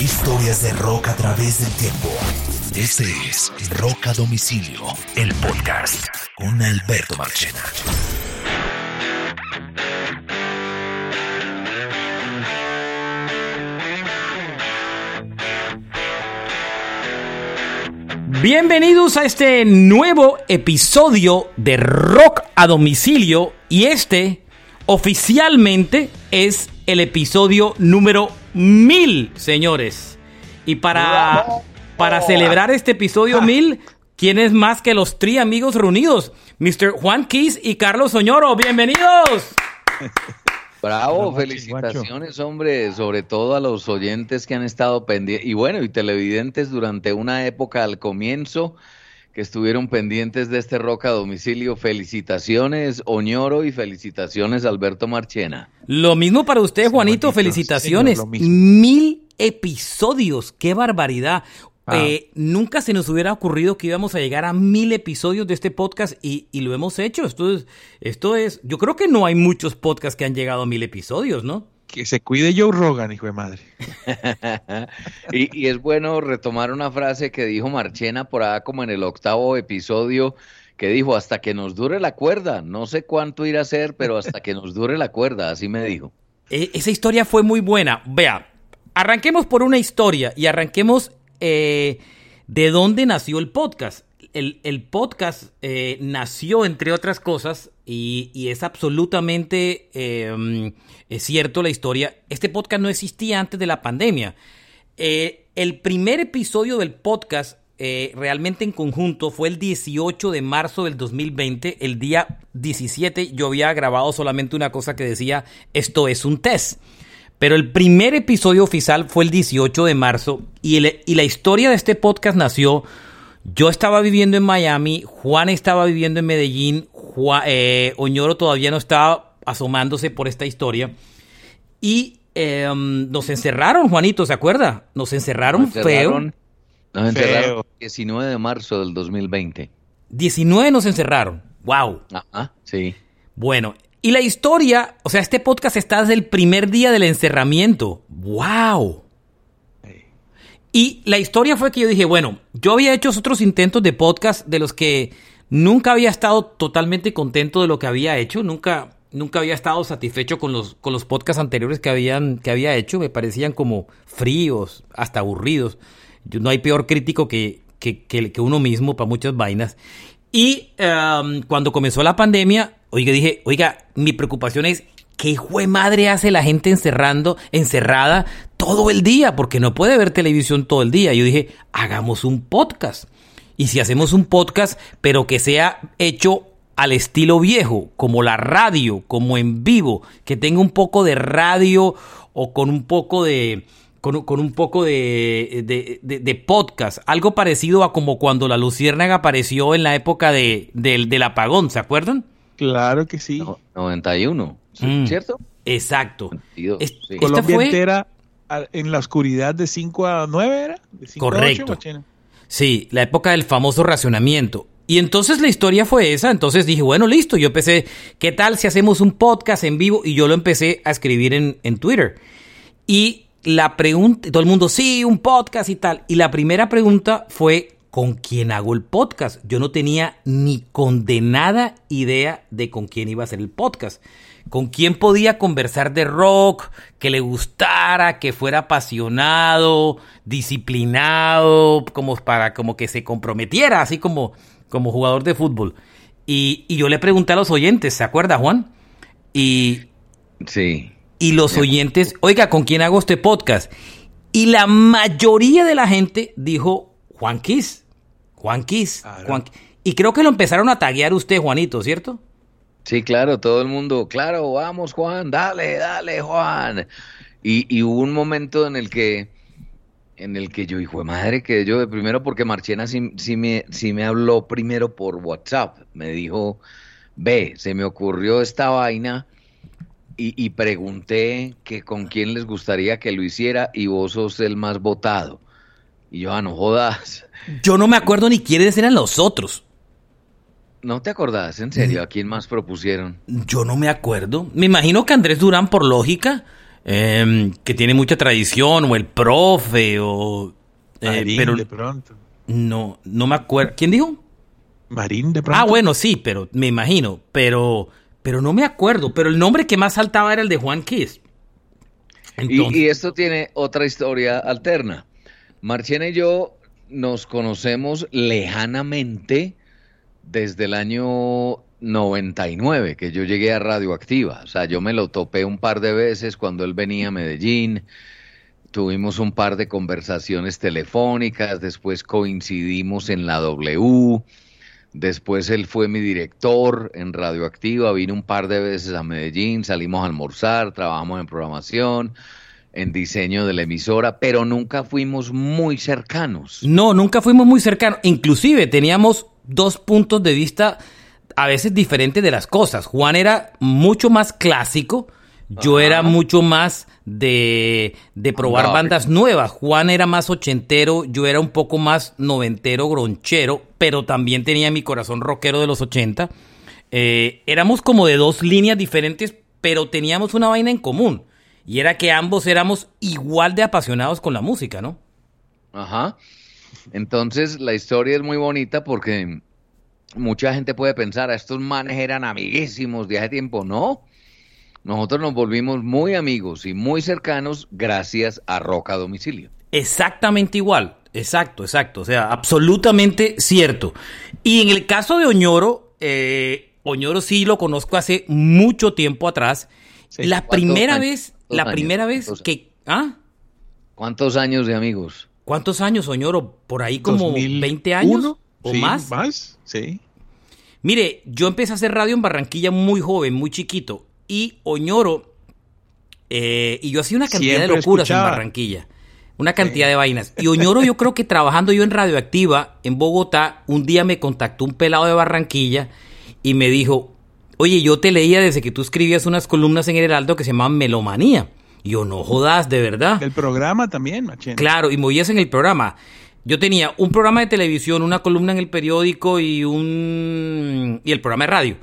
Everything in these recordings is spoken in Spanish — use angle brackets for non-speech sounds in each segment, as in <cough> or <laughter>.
Historias de rock a través del tiempo. Este es Rock a Domicilio, el podcast con Alberto Marchena. Bienvenidos a este nuevo episodio de Rock a Domicilio y este oficialmente es el episodio número mil, señores. Y para, para celebrar este episodio mil, ¿quién es más que los tres amigos reunidos? Mr. Juan Keys y Carlos Soñoro. ¡Bienvenidos! <laughs> Bravo, felicitaciones, hombre, sobre todo a los oyentes que han estado pendientes, y bueno, y televidentes durante una época al comienzo que estuvieron pendientes de este rock a domicilio. Felicitaciones, Oñoro, y felicitaciones, Alberto Marchena. Lo mismo para usted, Juanito, felicitaciones. Mil episodios, qué barbaridad. Ah. Eh, nunca se nos hubiera ocurrido que íbamos a llegar a mil episodios de este podcast y, y lo hemos hecho. Esto es, esto es, yo creo que no hay muchos podcasts que han llegado a mil episodios, ¿no? Que se cuide Joe Rogan, hijo de madre. <laughs> y, y es bueno retomar una frase que dijo Marchena por allá como en el octavo episodio, que dijo, hasta que nos dure la cuerda, no sé cuánto irá a ser, pero hasta que nos dure la cuerda, así me dijo. E- esa historia fue muy buena. Vea, arranquemos por una historia y arranquemos eh, de dónde nació el podcast. El, el podcast eh, nació, entre otras cosas, y, y es absolutamente eh, es cierto la historia. Este podcast no existía antes de la pandemia. Eh, el primer episodio del podcast eh, realmente en conjunto fue el 18 de marzo del 2020. El día 17 yo había grabado solamente una cosa que decía, esto es un test. Pero el primer episodio oficial fue el 18 de marzo y, el- y la historia de este podcast nació. Yo estaba viviendo en Miami, Juan estaba viviendo en Medellín, Juan- eh, Oñoro todavía no estaba asomándose por esta historia. Y eh, nos encerraron, Juanito, ¿se acuerda? Nos encerraron, Nos encerraron- feo. Nos encerraron Feo. el 19 de marzo del 2020. 19 nos encerraron. Wow. Ajá, sí. Bueno, y la historia, o sea, este podcast está desde el primer día del encerramiento. ¡Wow! Y la historia fue que yo dije, bueno, yo había hecho otros intentos de podcast de los que nunca había estado totalmente contento de lo que había hecho, nunca, nunca había estado satisfecho con los, con los podcasts anteriores que, que había hecho, me parecían como fríos, hasta aburridos. No hay peor crítico que, que, que- uno mismo para muchas vainas. Y em, cuando comenzó la pandemia, oiga, dije, oiga, mi preocupación es qué hijo de madre hace la gente encerrando, encerrada todo el día, porque no puede ver televisión todo el día. Yo dije, hagamos un podcast. Y si hacemos un podcast, pero que sea hecho al estilo viejo, como la radio, como en vivo, que tenga un poco de radio o con un poco de, con, con un poco de, de, de- de podcast, algo parecido a como cuando la Luciérnaga apareció en la época de, del, del apagón, ¿se acuerdan? Claro que sí. No- 91, ¿sí? Mm. ¿cierto? Exacto. 22, Es- sí. esta Colombia fue- entera en la oscuridad de 5 a 9 era. De 5 Correcto. A 8, machina. Sí, la época del famoso racionamiento. Y entonces la historia fue esa, entonces dije, bueno, listo, yo empecé, ¿qué tal si hacemos un podcast en vivo? Y yo lo empecé a escribir en, en Twitter. Y la pregunta, todo el mundo, sí, un podcast y tal. Y la primera pregunta fue, ¿con quién hago el podcast? Yo no tenía ni condenada idea de con quién iba a hacer el podcast. Con quién podía conversar de rock, que le gustara, que fuera apasionado, disciplinado, como para como que se comprometiera, así como, como jugador de fútbol. Y, y yo le pregunté a los oyentes, ¿se acuerda, Juan? Y, sí. Y los oyentes, oiga, ¿con quién hago este podcast? Y la mayoría de la gente dijo Juan Kiss. Juan Kiss. Y creo que lo empezaron a taguear usted, Juanito, ¿cierto? Sí, claro, todo el mundo, claro, vamos Juan, dale, dale Juan. Y, hubo un momento en el que, en el que yo, hijo de madre, que yo de primero, porque Marchena sí, me, sí me habló primero por WhatsApp, me dijo, ve, se me ocurrió esta vaina y, pregunté que con quién les gustaría que lo hiciera y vos sos el más votado. Y yo, ah, no jodas. Yo no me acuerdo ni quiénes eran los otros. ¿No te acordás? ¿En serio? ¿A quién más propusieron? Yo no me acuerdo. Me imagino que Andrés Durán, por lógica, em, que tiene mucha tradición, o el profe, o... Eh, Marín pero, de pronto. No, no me acuerdo. ¿Quién dijo? Marín de pronto. Ah, bueno, sí, pero me imagino. Pero pero no me acuerdo, pero el nombre que más saltaba era el de Juan Kiss. Y, esto tiene otra historia alterna. Marchena y yo nos conocemos lejanamente desde el año 99, que yo llegué a Radioactiva. O sea, yo me lo topé un par de veces cuando él venía a Medellín. Tuvimos un par de conversaciones telefónicas, después coincidimos en la W. Después él fue mi director en Radioactiva, vino un par de veces a Medellín, salimos a almorzar, trabajamos en programación, en diseño de la emisora, pero nunca fuimos muy cercanos. No, nunca fuimos muy cercanos. Inclusive teníamos dos puntos de vista a veces diferentes de las cosas. Juan era mucho más clásico, yo era mucho más de, de probar bandas nuevas. Juan era más ochentero, yo era un poco más noventero, gronchero, pero también tenía mi corazón rockero de los ochenta. Eh, éramos como de dos líneas diferentes, pero teníamos una vaina en común. Y era que ambos éramos igual de apasionados con la música, ¿no? Ajá. Entonces la historia es muy bonita porque mucha gente puede pensar, a estos manes eran amiguísimos de hace tiempo. No, nosotros nos volvimos muy amigos y muy cercanos gracias a Roca Domicilio. Exactamente igual, exacto, exacto, o sea, absolutamente cierto. Y en el caso de Oñoro, eh, Oñoro sí lo conozco hace mucho tiempo atrás. la primera vez, la primera vez que... ¿ah? ¿Cuántos años de amigos? ¿Cuántos años, Oñoro? ¿Por ahí como 20 años o más? Más, sí. Mire, yo empecé a hacer radio en Barranquilla muy joven, muy chiquito y Oñoro. Eh, y yo hacía una cantidad de locuras en Barranquilla. Una cantidad de vainas. Y Oñoro, yo creo que trabajando yo en Radioactiva, en Bogotá, un día me contactó un pelado de Barranquilla y me dijo, oye, yo te leía desde que tú escribías unas columnas en el Heraldo que se llamaban Melomanía. Yo, no jodas, de verdad. El programa también, machín. Claro, y movías en el programa. Yo tenía un programa de televisión, una columna en el periódico y un y el programa de radio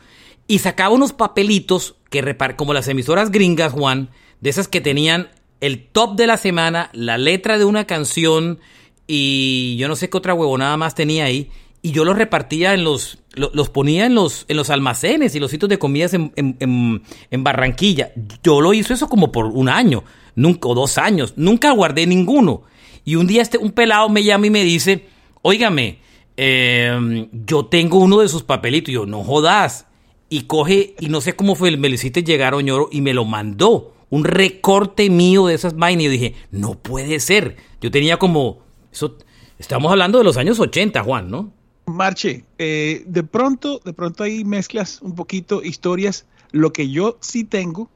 y sacaba unos papelitos que repar como las emisoras gringas, Juan, de esas que tenían el top de la semana, la letra de una canción y yo no sé qué otra huevonada más tenía ahí. Y yo los repartía en los, los ponía en los, en los almacenes y los sitios de comidas en, en, Barranquilla. Yo lo hice eso como por un año, nunca, o dos años, nunca guardé ninguno. Y un día este, un pelado me llama y me dice, óigame, em, yo tengo uno de sus papelitos. Y yo, no jodas y coge, y no sé cómo fue, me lo hiciste llegar Oñoro y me lo mandó. Un recorte mío de esas vainas. Y yo dije, no puede ser. Yo tenía como. Eso, estamos hablando de los años 80, Juan, ¿no? Marche, eh, de pronto, de pronto ahí mezclas un poquito historias. Lo que yo sí tengo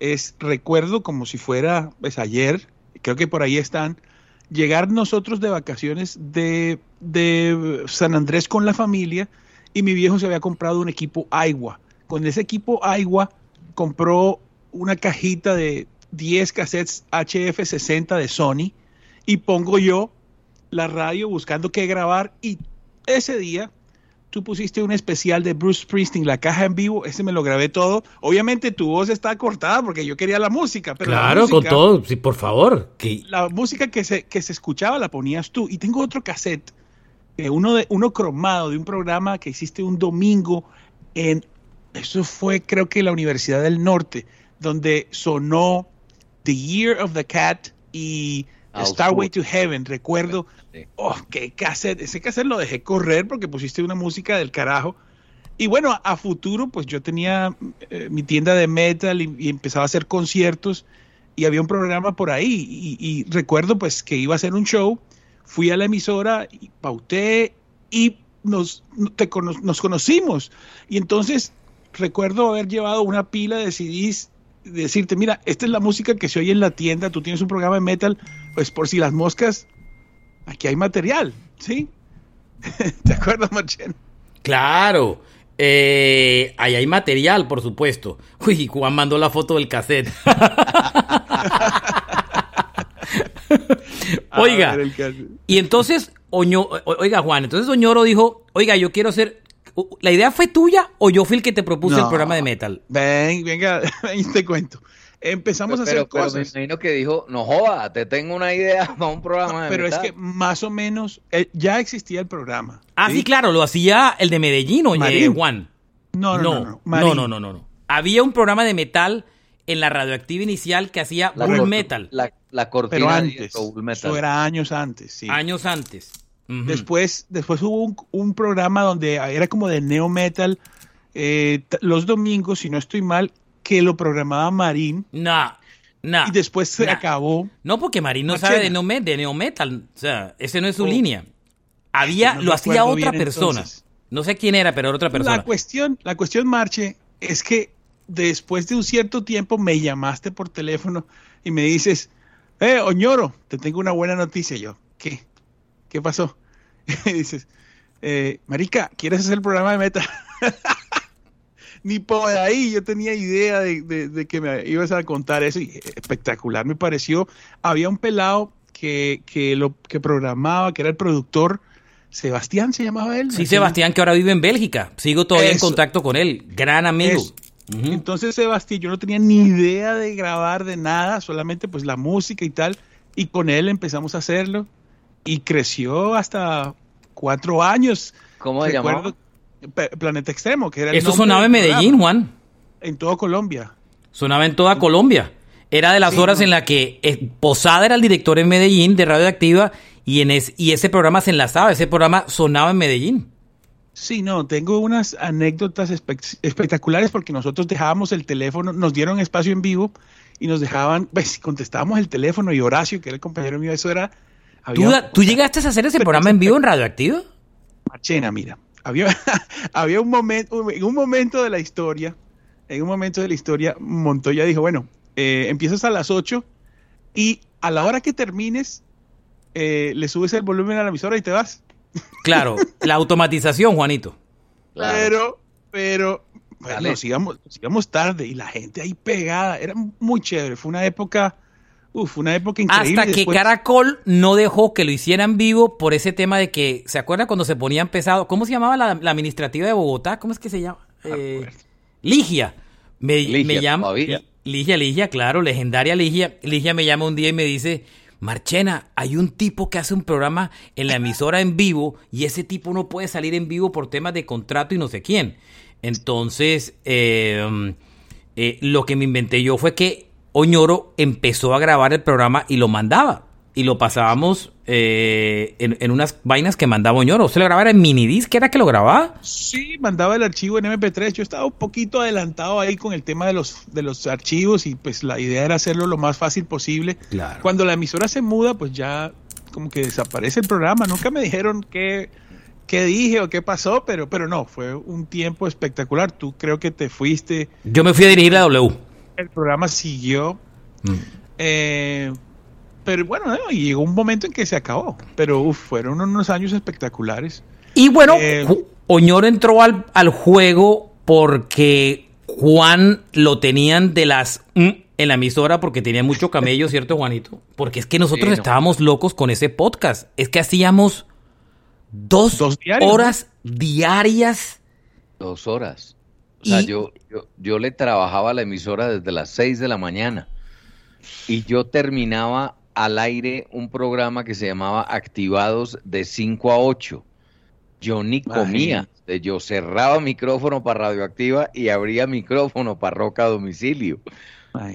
es recuerdo como si fuera pues, ayer, creo que por ahí están, llegar nosotros de vacaciones de, de San Andrés con la familia y mi viejo se había comprado un equipo Aiwa. Con ese equipo Aiwa compró una cajita de 10 cassettes HF60 de Sony y pongo yo la radio buscando qué grabar y ese día tú pusiste un especial de Bruce Springsteen, la caja en vivo, ese me lo grabé todo. Obviamente tu voz está cortada porque yo quería la música, pero Claro, con todo, sí, por favor. Que... La música que se, que se escuchaba la ponías tú. Y tengo otro cassette uno, de, uno cromado de un programa que hiciste un domingo en eso fue creo que la Universidad del Norte, donde sonó The Year of the Cat y Starway to Heaven. Recuerdo, oh, qué cassette. Ese cassette lo dejé correr porque pusiste una música del carajo. Y bueno, a futuro, pues yo tenía eh, mi tienda de metal y, empezaba a hacer conciertos y había un programa por ahí. Y, recuerdo pues que iba a hacer un show, fui a la emisora, y pauté y nos, nos conocimos. Y entonces recuerdo haber llevado una pila de CDs decirte, mira, esta es la música que se oye en la tienda, tú tienes un programa de metal, pues por si las moscas, aquí hay material, ¿sí? <laughs> ¿Te acuerdas, Marchen? Claro. Eh, ahí hay material, por supuesto. Uy, Juan mandó la foto del cassette. <laughs> oiga, y entonces, oiga Juan, entonces Oñoro dijo, oiga, yo quiero hacer ¿La idea fue tuya o yo fui el que te propuse el programa de metal? Ven, venga, <laughs> ven, te cuento. Empezamos a hacer cosas. Pero me imagino que dijo, no joda, te tengo una idea <laughs> para un programa de Pero es que más o menos eh, ya existía el programa. Ah, ¿sí? claro, lo hacía el de Medellín o eh, Juan. No, no, no. No, no, no, no, no, Había un programa de metal en la radioactiva inicial que hacía la Metal. La, la cortina Pero antes, Eso era años antes, sí. Años antes. Después, después hubo un, programa donde era como de neo metal eh, los domingos, si no estoy mal, que lo programaba Marín. No, no. Y después se acabó. No, porque Marín no sabe de neo, de neo metal. O sea, ese no es su oh. línea. Había, lo hacía otra persona. No sé quién era, pero era otra persona. La cuestión, la cuestión, Marche, es que después de un cierto tiempo me llamaste por teléfono y me dices, eh, Oñoro, te tengo una buena noticia. Yo, ¿qué? ¿Qué pasó? <laughs> y dices, eh, Marica, ¿quieres hacer el programa de meta? <laughs> Ni por ahí yo tenía idea de, que me ibas a contar eso y espectacular me pareció. Había un pelado que, lo que programaba, que era el productor. Sebastián se llamaba él. Sí, Sebastián, que ahora vive en Bélgica. Sigo todavía en contacto con él. Gran amigo. Entonces, Sebastián, yo no tenía ni idea de grabar de nada, solamente pues la música y tal. Y con él empezamos a hacerlo y creció hasta cuatro años. ¿Cómo se llamaba? Planeta Extremo, que era el Eso sonaba en Medellín, Juan. En toda Colombia. Sonaba en toda Colombia. Era de las horas en la que eh, Posada era el director en Medellín de Radioactiva y, en y ese programa se enlazaba, ese programa sonaba en Medellín. Sí, no, tengo unas anécdotas espectaculares porque nosotros dejábamos el teléfono, nos dieron espacio en vivo y nos dejaban, pues contestábamos el teléfono y Horacio, que era el compañero mío, eso era ¿Tú, llegaste a hacer ese programa en vivo en Radioactivo? Machena, mira, había, <laughs> había un momento, en un momento de la historia, en un momento de la historia, Montoya dijo, bueno, eh, empiezas a las 8 y a la hora que termines, eh, le subes el volumen a la emisora y te vas. <laughs> Claro, la automatización, Juanito. Pero, pero, bueno, sigamos, sigamos tarde y la gente ahí pegada, era muy chévere, fue una época Uf, una época increíble. Hasta que Caracol no dejó que lo hicieran vivo por ese tema de que, ¿se acuerda cuando se ponían pesado? ¿Cómo se llamaba la, administrativa de Bogotá? ¿Cómo es que se llama? Eh, Ligia. Me, llama. Ligia, Ligia, claro, legendaria Ligia. Ligia me llama un día y me dice, Marchena, hay un tipo que hace un programa en la emisora en vivo y ese tipo no puede salir en vivo por temas de contrato y no sé quién. Entonces, eh, eh, lo que me inventé yo fue que Oñoro empezó a grabar el programa y lo mandaba. Y lo pasábamos eh, en, unas vainas que mandaba Oñoro. ¿Se lo grababa en minidisc? ¿Era que lo grababa? Sí, mandaba el archivo en MP3. Yo estaba un poquito adelantado ahí con el tema de los, de los archivos y pues la idea era hacerlo lo más fácil posible. Cuando la emisora se muda, pues ya como que desaparece el programa. Nunca me dijeron qué, qué dije o qué pasó, pero, pero no, fue un tiempo espectacular. Tú creo que te fuiste. Yo me fui a dirigir la W el programa siguió. Mm. Eh, pero bueno, llegó un momento en que se acabó. Pero fueron unos años espectaculares. Y bueno, eh, Oñoro entró al, juego porque Juan lo tenían de las en la emisora porque tenía mucho camello, ¿cierto, Juanito? Porque es que nosotros estábamos locos con ese podcast. Es que hacíamos dos, horas diarias. Dos horas. O sea, yo, yo, le trabajaba a la emisora desde las 6 de la mañana y yo terminaba al aire un programa que se llamaba Activados de 5 a 8. yo ni comía. Yo cerraba micrófono para radioactiva y abría micrófono para roca a domicilio.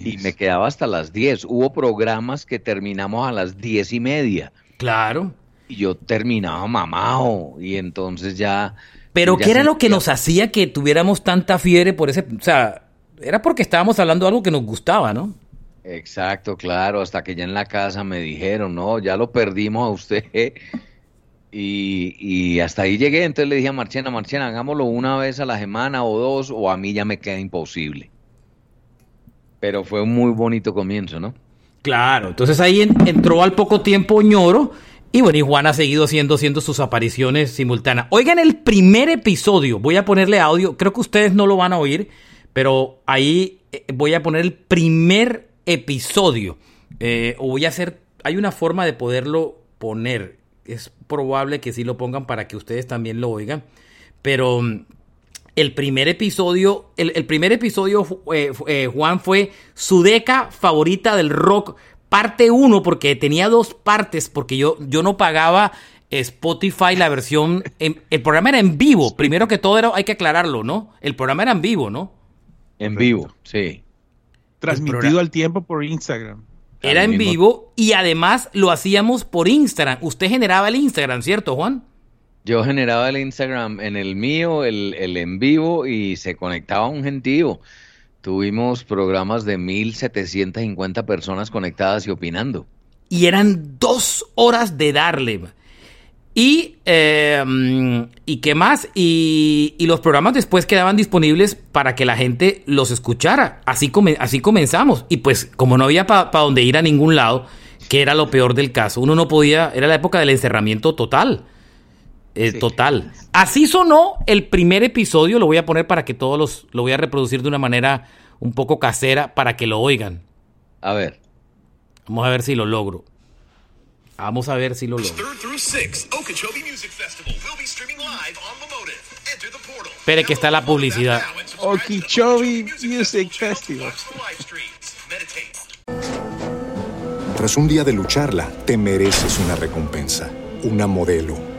Y me quedaba hasta las 10. Hubo programas que terminamos a las diez y media. Claro. Y yo terminaba mamado. Y entonces ya. Pero ¿qué era lo que nos hacía que tuviéramos tanta fiebre por ese. O sea, era porque estábamos hablando de algo que nos gustaba, ¿no? Exacto, claro. Hasta que ya en la casa me dijeron, no, ya lo perdimos a usted. <laughs> Y, y, hasta ahí llegué, entonces le dije a Marchena, Marchena, hagámoslo una vez a la semana o dos, o a mí ya me queda imposible. Pero fue un muy bonito comienzo, ¿no? Claro, entonces ahí entró al poco tiempo ñoro, y bueno, y Juan ha seguido haciendo, haciendo sus apariciones simultáneas. Oigan el primer episodio, voy a ponerle audio, creo que ustedes no lo van a oír, pero ahí eh, voy a poner el primer episodio. Eh, o voy a hacer, hay una forma de poderlo poner es probable que sí lo pongan para que ustedes también lo oigan. Pero mm, el primer episodio, el, primer episodio, eh, Juan, fue su deca favorita del rock, parte 1, porque tenía dos partes, porque yo, yo no pagaba Spotify la versión, el programa era en vivo, primero que todo era, hay que aclararlo, ¿no? El programa era en vivo, ¿no? En vivo, sí. Transmitido al tiempo por Instagram. Era en vivo y además lo hacíamos por Instagram. Usted generaba el Instagram, ¿cierto, Juan? Yo generaba el Instagram en el mío, el, en vivo y se conectaba un gentío. Tuvimos programas de 1.750 personas conectadas y opinando. Y eran dos horas de darle. Y, em, ¿y qué más? Y, los programas después quedaban disponibles para que la gente los escuchara. Así, así comenzamos. Y pues como no había para dónde ir a ningún lado, que era lo peor del caso, uno no podía, era la época del encerramiento total. Eh, total. Así sonó el primer episodio, lo voy a poner para que todos los, lo voy a reproducir de una manera un poco casera para que lo oigan. A ver. Vamos a ver si lo logro. Vamos a ver si lo logro. Espere que está la publicidad. Okeechobee Music Festival. Tras un día de lucharla, te mereces una recompensa, una modelo,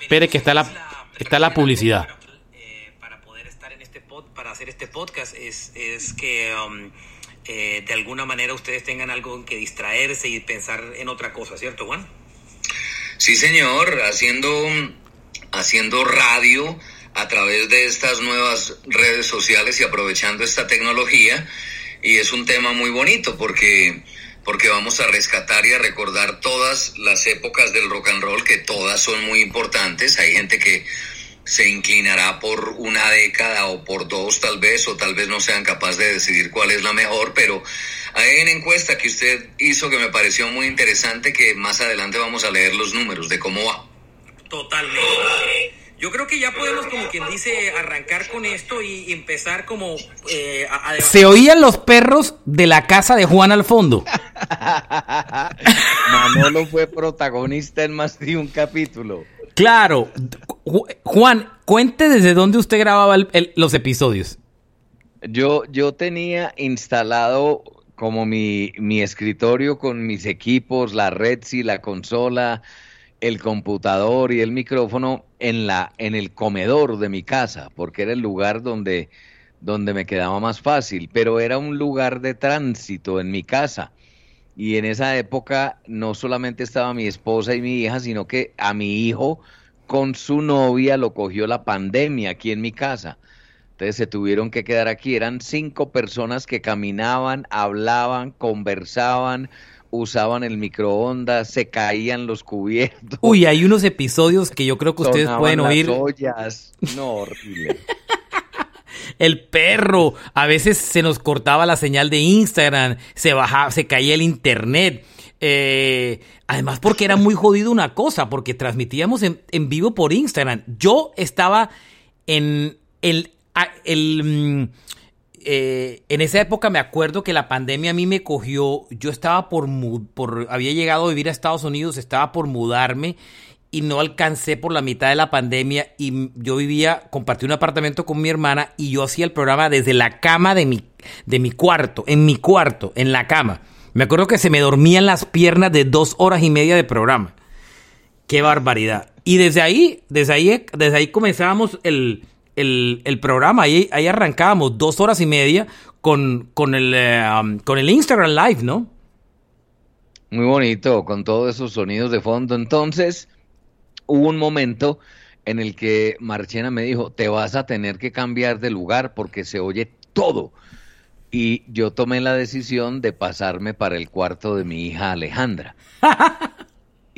Espere que está la, está la publicidad. Para poder estar en este pod, para hacer este podcast es, es que de alguna manera ustedes tengan algo en que distraerse y pensar en otra cosa, ¿cierto, Juan? Sí, señor, haciendo, haciendo radio a través de estas nuevas redes sociales y aprovechando esta tecnología. Y es un tema muy bonito porque porque vamos a rescatar y a recordar todas las épocas del rock and roll, que todas son muy importantes. Hay gente que se inclinará por una década o por dos tal vez, o tal vez no sean capaces de decidir cuál es la mejor, pero hay una encuesta que usted hizo que me pareció muy interesante, que más adelante vamos a leer los números de cómo va. Totalmente. Yo creo que ya podemos, como quien dice, arrancar con esto y empezar como... Eh, Se oían los perros de la casa de Juan al fondo. <laughs> Manolo fue protagonista en más de un capítulo. Claro. Juan, cuente desde dónde usted grababa los episodios. Yo, yo tenía instalado como mi, mi escritorio con mis equipos, la red, y la consola, el computador y el micrófono en la en el comedor de mi casa, porque era el lugar donde donde me quedaba más fácil, pero era un lugar de tránsito en mi casa. Y en esa época no solamente estaba mi esposa y mi hija, sino que a mi hijo con su novia lo cogió la pandemia aquí en mi casa. Entonces se tuvieron que quedar aquí. Eran cinco personas que caminaban, hablaban, conversaban, usaban el microondas, se caían los cubiertos. Uy, hay unos episodios que yo creo que ustedes pueden oír. Ollas. No, horrible. <laughs> el perro, a veces se nos cortaba la señal de Instagram, se bajaba, se caía el internet. Eh, además, porque era muy jodido una cosa, porque transmitíamos en, vivo por Instagram. Yo estaba en el, el mm, eh, en esa época me acuerdo que la pandemia a mí me cogió. Yo estaba por, por había llegado a vivir a Estados Unidos, estaba por mudarme y no alcancé por la mitad de la pandemia y yo vivía, compartí un apartamento con mi hermana y yo hacía el programa desde la cama de mi, de mi cuarto, en mi cuarto, en la cama. Me acuerdo que se me dormían las piernas de dos horas y media de programa. Qué barbaridad. Y desde ahí, desde ahí, desde ahí comenzábamos el, programa, ahí, ahí arrancábamos dos horas y media con, con, el, eh, um, con el Instagram Live, ¿no? Muy bonito, con todos esos sonidos de fondo. Entonces, hubo un momento en el que Marchena me dijo, te vas a tener que cambiar de lugar porque se oye todo. Y yo tomé la decisión de pasarme para el cuarto de mi hija Alejandra. <laughs>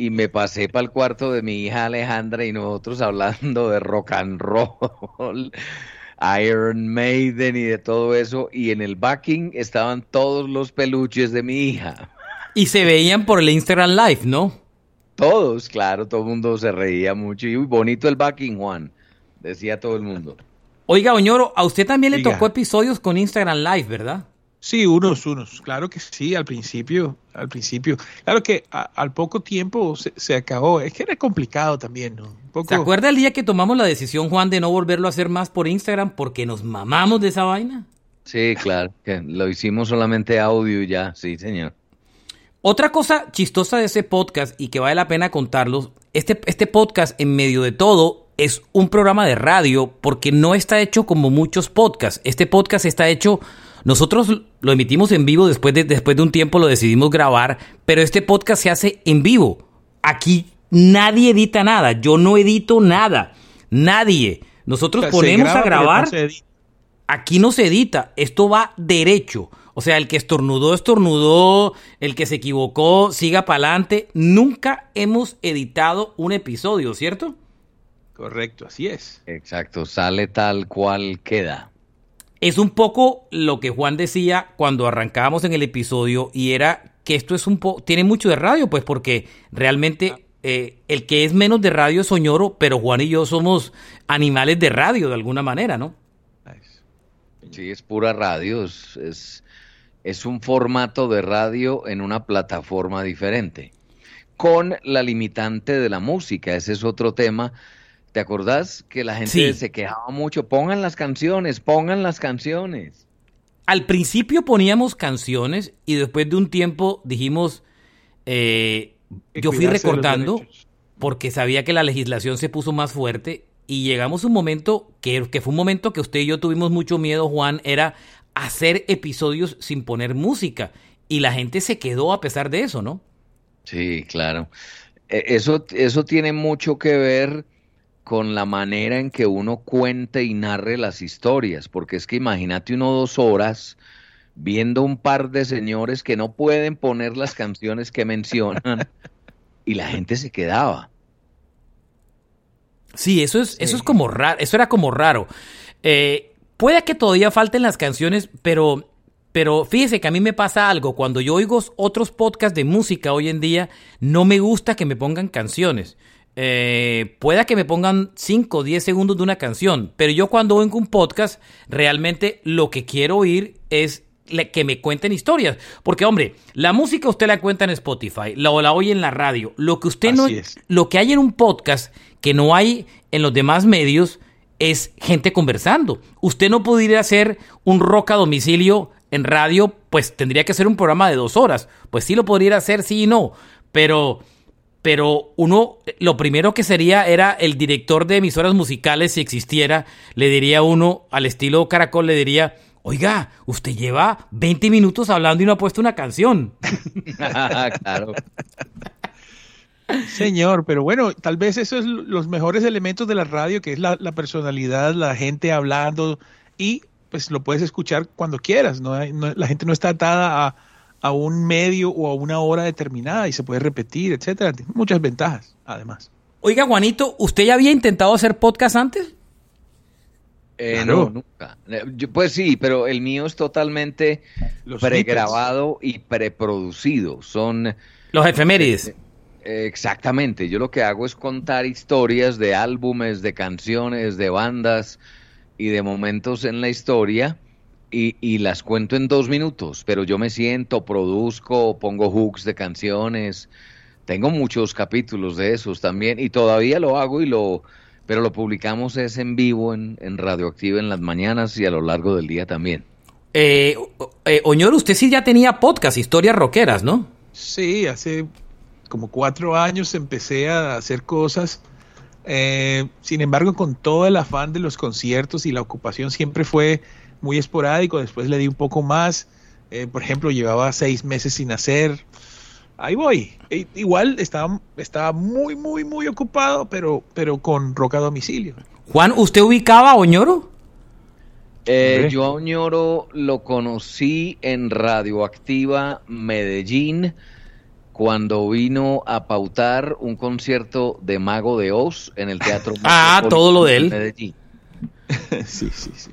y me pasé para el cuarto de mi hija Alejandra y nosotros hablando de rock and roll, Iron Maiden y de todo eso. Y en el backing estaban todos los peluches de mi hija. Y se veían por el Instagram Live, ¿no? Todos, claro, todo el mundo se reía mucho. Y bonito el backing, Juan, decía todo el mundo. Oiga, Oñoro, a usted también le tocó episodios con Instagram Live, ¿verdad? Sí, unos, unos. Claro que sí, al principio, al principio. Claro que al poco tiempo se, acabó. Es que era complicado también, ¿no? ¿Se acuerda el día que tomamos la decisión, Juan, de no volverlo a hacer más por Instagram porque nos mamamos de esa vaina? Sí, claro, que lo hicimos solamente audio ya, sí, señor. Otra cosa chistosa de ese podcast y que vale la pena contarlos, este, este podcast en medio de todo es un programa de radio porque no está hecho como muchos podcasts. Este podcast está hecho, nosotros lo emitimos en vivo, después de, después de un tiempo lo decidimos grabar, pero este podcast se hace en vivo. Aquí nadie edita nada, yo no edito nada, nadie. Nosotros ponemos a grabar, aquí no se edita, esto va derecho. O sea, el que estornudó, estornudó, el que se equivocó, siga para adelante. Nunca hemos editado un episodio, ¿cierto? Correcto, así es. Exacto, sale tal cual queda. Es un poco lo que Juan decía cuando arrancábamos en el episodio y era que esto es un poco, tiene mucho de radio, pues porque realmente eh, el que es menos de radio es Soñoro, pero Juan y yo somos animales de radio de alguna manera, ¿no? Sí, es pura radio, es es un formato de radio en una plataforma diferente, con la limitante de la música, ese es otro tema. ¿Te acordás que la gente se quejaba mucho? Pongan las canciones, pongan las canciones. Al principio poníamos canciones y después de un tiempo dijimos, eh, yo fui recortando porque sabía que la legislación se puso más fuerte y llegamos a un momento que, que, fue un momento que usted y yo tuvimos mucho miedo, Juan, era hacer episodios sin poner música. Y la gente se quedó a pesar de eso, ¿no? Sí, claro. E, eso, eso tiene mucho que ver con la manera en que uno cuente y narre las historias, porque es que imagínate uno dos horas viendo un par de señores que no pueden poner las canciones que mencionan <laughs> y la gente se quedaba. Sí, eso es, eso es como raro, eso era como raro. Eh, Puede que todavía falten las canciones, pero, pero fíjese que a mí me pasa algo. Cuando yo oigo otros podcasts de música hoy en día, no me gusta que me pongan canciones. Eh, pueda que me pongan 5 o 10 segundos de una canción, pero yo cuando oigo un podcast, realmente lo que quiero oír es que me cuenten historias. Porque, hombre, la música usted la cuenta en Spotify, la, o la oye en la radio. Lo que usted no. Lo que hay en un podcast que no hay en los demás medios es gente conversando. Usted no podría hacer un rock a domicilio en radio, pues tendría que ser un programa de dos horas. Pues sí lo podría hacer, sí y no. Pero, pero uno, lo primero que sería era el director de emisoras musicales, si existiera, le diría uno, al estilo Caracol, le diría, oiga, usted lleva 20 minutos hablando y no ha puesto una canción. <laughs> claro. Señor, pero bueno, tal vez eso es los mejores elementos de la radio, que es la, personalidad, la gente hablando y pues lo puedes escuchar cuando quieras, ¿no? la gente no está atada a, a, un medio o a una hora determinada y se puede repetir, etcétera. Muchas ventajas, además. Oiga, Juanito, ¿usted ya había intentado hacer podcast antes? Eh, no, nunca. Eh, pues sí, pero el mío es totalmente pregrabado y preproducido. Son los efemérides. Eh, exactamente. Yo lo que hago es contar historias de álbumes, de canciones, de bandas y de momentos en la historia y, y las cuento en dos minutos. Pero yo me siento, produzco, pongo hooks de canciones. Tengo muchos capítulos de esos también y todavía lo hago y lo pero lo publicamos es en vivo en, en Radioactiva en las mañanas y a lo largo del día también. Eh, eh, Oñor, usted sí ya tenía podcast, historias rockeras, ¿no? Sí, hace como cuatro años empecé a hacer cosas. Eh, sin embargo, con todo el afán de los conciertos y la ocupación siempre fue muy esporádico. Después le di un poco más. Eh, por ejemplo, llevaba seis meses sin hacer ahí voy. E, igual estaba, estaba muy, muy, muy ocupado, pero, pero con roca a domicilio. Juan, ¿usted ubicaba a Oñoro? Eh, yo a Oñoro lo conocí en Radioactiva Medellín cuando vino a pautar un concierto de Mago de Oz en el Teatro <laughs> Ah, todo lo de él. Medellín. <laughs> sí, sí, sí.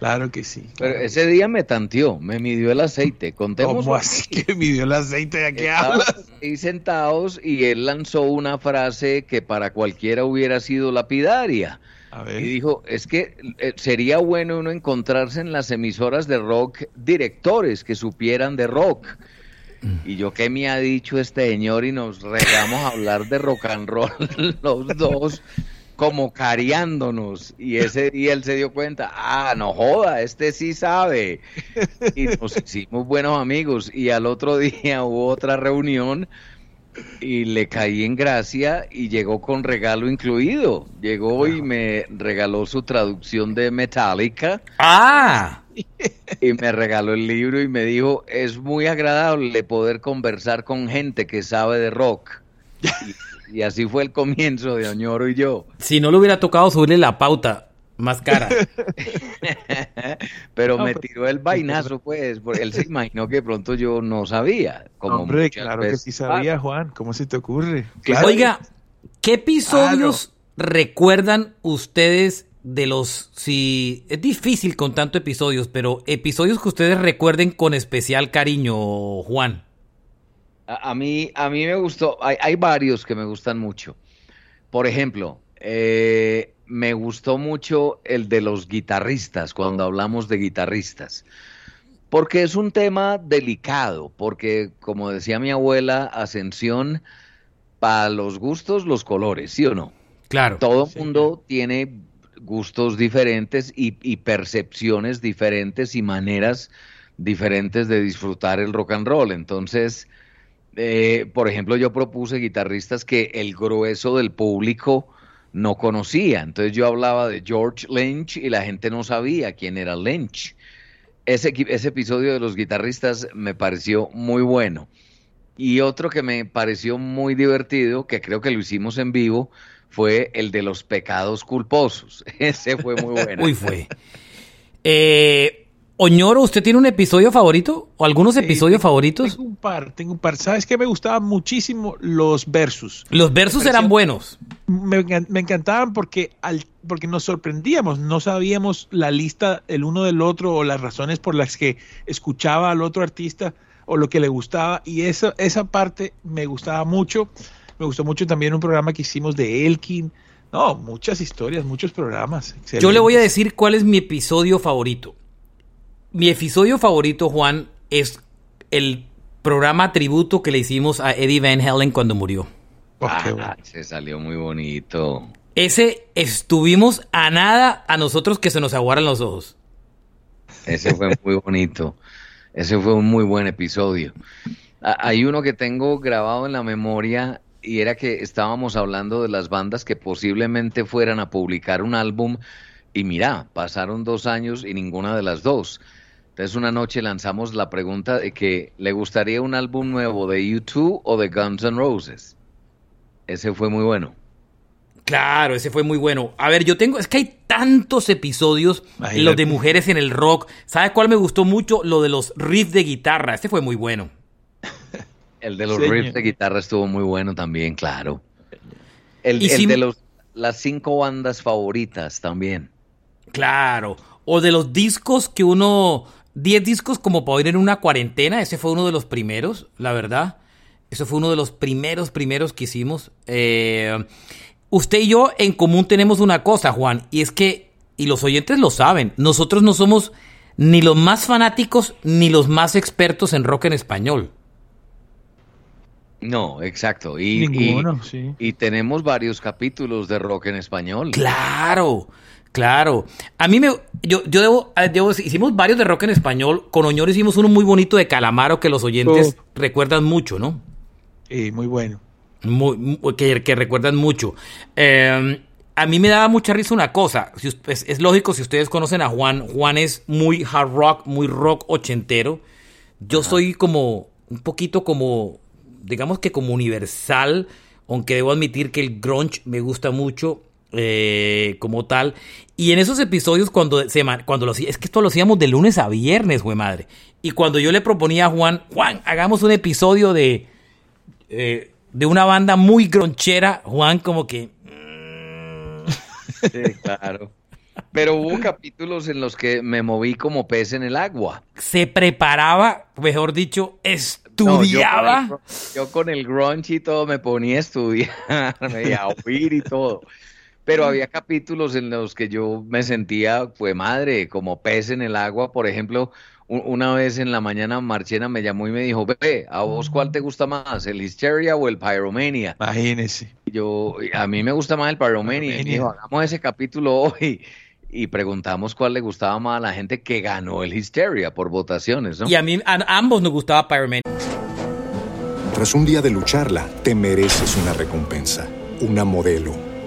Claro que sí. Pero ese día me tanteó, me midió el aceite. Contemos. ¿Cómo así que midió el aceite? ¿De qué hablas? Y sentados y él lanzó una frase que para cualquiera hubiera sido lapidaria. A ver. Y dijo, es que eh, sería bueno uno encontrarse en las emisoras de rock directores que supieran de rock. Y yo, ¿qué me ha dicho este señor? Y nos regamos a hablar de rock and roll <laughs> los dos como cariándonos y ese día él se dio cuenta, ah, no joda, este sí sabe. Y nos hicimos buenos amigos y al otro <laughs> día hubo otra reunión y le caí en gracia y llegó con regalo incluido. Llegó y me regaló su traducción de Metallica. Ah. Y me regaló el libro y me dijo, es muy agradable poder conversar con gente que sabe de rock. Y así fue el comienzo de Oñoro y yo. Si no le hubiera tocado subirle la pauta más cara. <laughs> Pero me tiró el vainazo, pues, porque él se imaginó que pronto yo no sabía. Como Hombre, claro que sí sabía, Juan. ¿Cómo se te ocurre? Oiga, ¿qué episodios recuerdan ustedes de los... Si es difícil con tanto episodios, pero episodios que ustedes recuerden con especial cariño, Juan? A, mí, a mí me gustó, hay, varios que me gustan mucho. Por ejemplo, eh, me gustó mucho el de los guitarristas, cuando hablamos de guitarristas. Porque es un tema delicado, porque como decía mi abuela, Ascensión, para los gustos, los colores, ¿sí o no? Claro. Todo el mundo tiene gustos diferentes y, y, percepciones diferentes y maneras diferentes de disfrutar el rock and roll. Entonces, eh, por ejemplo, yo propuse guitarristas que el grueso del público no conocía. Entonces yo hablaba de George Lynch y la gente no sabía quién era Lynch. Ese, ese episodio de los guitarristas me pareció muy bueno. Y otro que me pareció muy divertido, que creo que lo hicimos en vivo, fue el de los pecados culposos. <laughs> Ese fue muy <laughs> bueno. Uy, fue. Eh, Oñoro, ¿usted tiene un episodio favorito? ¿O algunos episodios favoritos? Tengo un par, tengo un par. ¿Sabes qué? Me gustaban muchísimo los versus. Los versus eran buenos. Me, encantaban porque, al, porque nos sorprendíamos. No sabíamos la lista el uno del otro o las razones por las que escuchaba al otro artista o lo que le gustaba. Y esa, esa parte me gustaba mucho. Me gustó mucho también un programa que hicimos de Elkin. No, muchas historias, muchos programas. Yo le voy a decir cuál es mi episodio favorito. Mi episodio favorito, Juan, es el programa tributo que le hicimos a Eddie Van Halen cuando murió. Oh, ah, se salió muy bonito. Ese estuvimos a nada a nosotros que se nos aguaran los ojos. Ese fue muy bonito. Ese fue un muy buen episodio. Hay uno que tengo grabado en la memoria y era que estábamos hablando de las bandas que posiblemente fueran a publicar un álbum y mira, pasaron dos años y ninguna de las dos. Entonces una noche lanzamos la pregunta de que le gustaría un álbum nuevo de U2 o de Guns N' Roses. Ese fue muy bueno. Claro, ese fue muy bueno. A ver, yo tengo, es que hay tantos episodios, los de mujeres en el rock. ¿Sabes cuál me gustó mucho? Lo de los riffs de guitarra. Este fue muy bueno. <laughs> el de los riffs de guitarra estuvo muy bueno también, claro. El, el de los, las cinco bandas favoritas también. Claro. O de los discos que uno. 10 discos como para oír en una cuarentena. Ese fue uno de los primeros, la verdad. Eso fue uno de los primeros, primeros que hicimos. Eh, usted y yo en común tenemos una cosa, Juan, y es que, y los oyentes lo saben, nosotros no somos ni los más fanáticos ni los más expertos en rock en español. No, exacto. Y, Ninguno, sí. y tenemos varios capítulos de rock en español. Claro, claro. A mí me, yo, yo debo, eh, debo, hicimos varios de rock en español. Con Oñor hicimos uno muy bonito de Calamaro que los oyentes recuerdan mucho, ¿no? Sí, muy bueno muy, que, recuerdan mucho. Em, a mí me daba mucha risa una cosa. es, lógico, si ustedes conocen a Juan, Juan es muy hard rock, muy rock ochentero. Yo soy como un poquito como, digamos que como universal, aunque debo admitir que el grunge me gusta mucho. Eh, como tal. Y en esos episodios, cuando se cuando lo es que esto lo hacíamos de lunes a viernes, güey madre. Y cuando yo le proponía a Juan, Juan, hagamos un episodio de eh, de una banda muy gronchera, Juan como que... Sí, claro. Pero hubo capítulos en los que me moví como pez en el agua. Se preparaba, mejor dicho, estudiaba. yo, con el, grunge y todo me ponía a estudiar, <laughs> a oír y todo. Pero había capítulos en los que yo me sentía, pues madre, como pez en el agua. Por ejemplo, una vez en la mañana Marchena me llamó y me dijo, ve, ¿a vos cuál te gusta más, el Hysteria o el Pyromania? Imagínese. Yo, a mí me gusta más el Pyromania. Y dijo, hagamos ese capítulo hoy <laughs> y preguntamos cuál le gustaba más a la gente que ganó el Hysteria por votaciones, ¿no? Y a mí, a ambos nos gustaba Pyromania. Tras un día de lucharla, te mereces una recompensa, una modelo,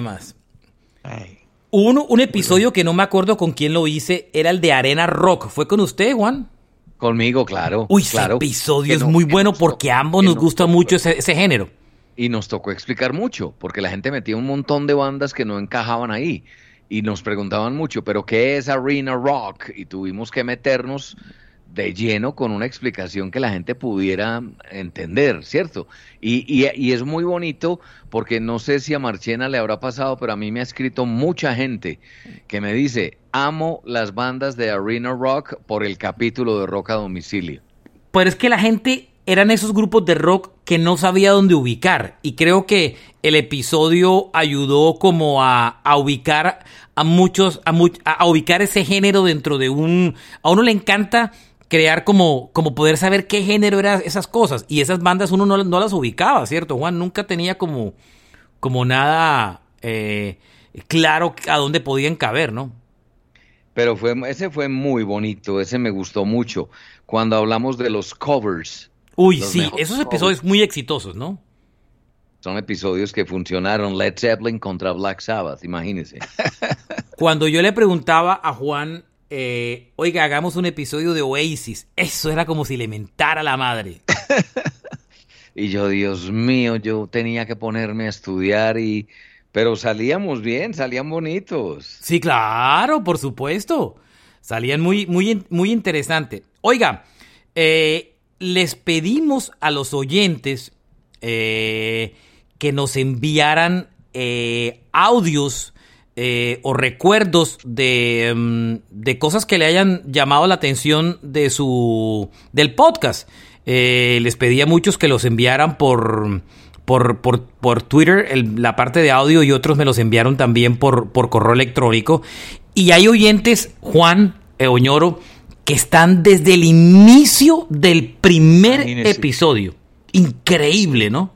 más. Uno, un episodio que no me acuerdo con quién lo hice, era el de Arena Rock. ¿Fue con usted, Juan? Conmigo, claro. Uy, claro. ese episodio es muy bueno porque a ambos nos, gusta mucho ese, género. Y nos tocó explicar mucho, porque la gente metía un montón de bandas que no encajaban ahí. Y nos preguntaban mucho, ¿pero qué es Arena Rock? Y tuvimos que meternos de lleno con una explicación que la gente pudiera entender, ¿cierto? Y, y, es muy bonito porque no sé si a Marchena le habrá pasado, pero a mí me ha escrito mucha gente que me dice, amo las bandas de Arena Rock por el capítulo de Rock a Domicilio. Pero es que la gente eran esos grupos de rock que no sabía dónde ubicar. Y creo que el episodio ayudó como a, ubicar a muchos, a, a, ubicar ese género dentro de un... A uno le encanta crear como, como poder saber qué género eran esas cosas. Y esas bandas uno no, no las ubicaba, ¿cierto? Juan nunca tenía como, como nada eh, claro a dónde podían caber, ¿no? Pero fue, ese fue muy bonito, ese me gustó mucho. Cuando hablamos de los covers. Uy, sí, esos episodios muy exitosos, ¿no? Son episodios que funcionaron. Led Zeppelin contra Black Sabbath, imagínese. Cuando yo le preguntaba a Juan, eh, oiga, hagamos un episodio de Oasis, eso era como si le mentara la madre. <laughs> y yo, Dios mío, yo tenía que ponerme a estudiar y pero salíamos bien, salían bonitos. Sí, claro, por supuesto. Salían muy, muy, muy interesante. Oiga, eh, les pedimos a los oyentes eh, que nos enviaran eh, audios o recuerdos de, mm, de, cosas que le hayan llamado la atención de su del podcast. les pedí a muchos que los enviaran por por, por, por Twitter la parte de audio y otros me los enviaron también por, por correo electrónico. Y hay oyentes, Juan eh, Oñoro, que están desde el inicio del primer episodio. Increíble, ¿no?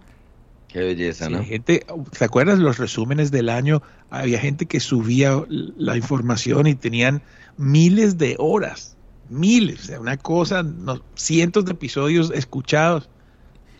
Qué belleza, ¿no? Gente, ¿Te acuerdas los resúmenes del año? Había gente que subía la información y tenían miles de horas, miles, o sea, una cosa, cientos de episodios escuchados.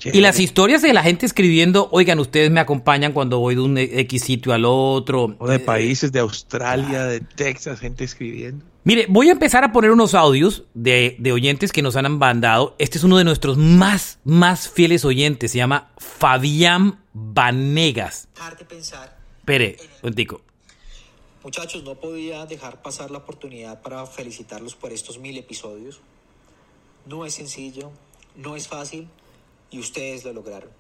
Y las historias de la gente escribiendo, oigan, ustedes me acompañan cuando voy de un X sitio al otro. O de eh, países de Australia, de Texas, gente escribiendo. Mire, voy a empezar a poner unos audios de, oyentes que nos han mandado. Este es uno de nuestros más, más fieles oyentes. Se llama Fabián Vanegas. pensar. Espere, un tico. Muchachos, no podía dejar pasar la oportunidad para felicitarlos por estos mil episodios. No es sencillo, no es fácil y ustedes lo lograron.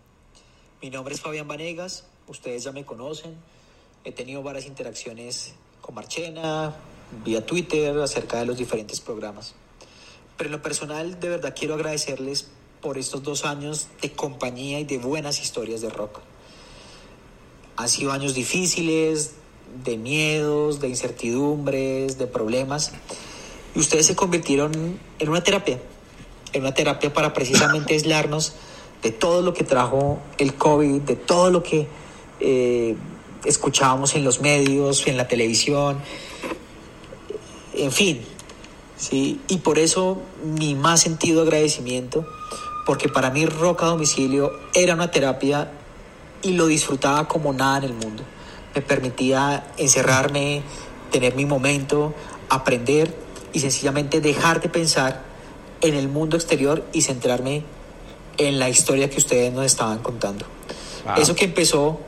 Mi nombre es Fabián Vanegas, ustedes ya me conocen, he tenido varias interacciones con Marchena, vía Twitter, acerca de los diferentes programas. Pero en lo personal, de verdad quiero agradecerles por estos dos años de compañía y de buenas historias de rock. Han sido años difíciles, de miedos, de incertidumbres, de problemas, y ustedes se convirtieron en una terapia, en una terapia para precisamente aislarnos de todo lo que trajo el COVID, de todo lo que eh, escuchábamos en los medios, en la televisión, en fin. ¿sí? Y por eso mi más sentido agradecimiento, porque para mí Rock a Domicilio era una terapia y lo disfrutaba como nada en el mundo. Me permitía encerrarme, tener mi momento, aprender y sencillamente dejar de pensar en el mundo exterior y centrarme en la historia que ustedes nos estaban contando. Eso que empezó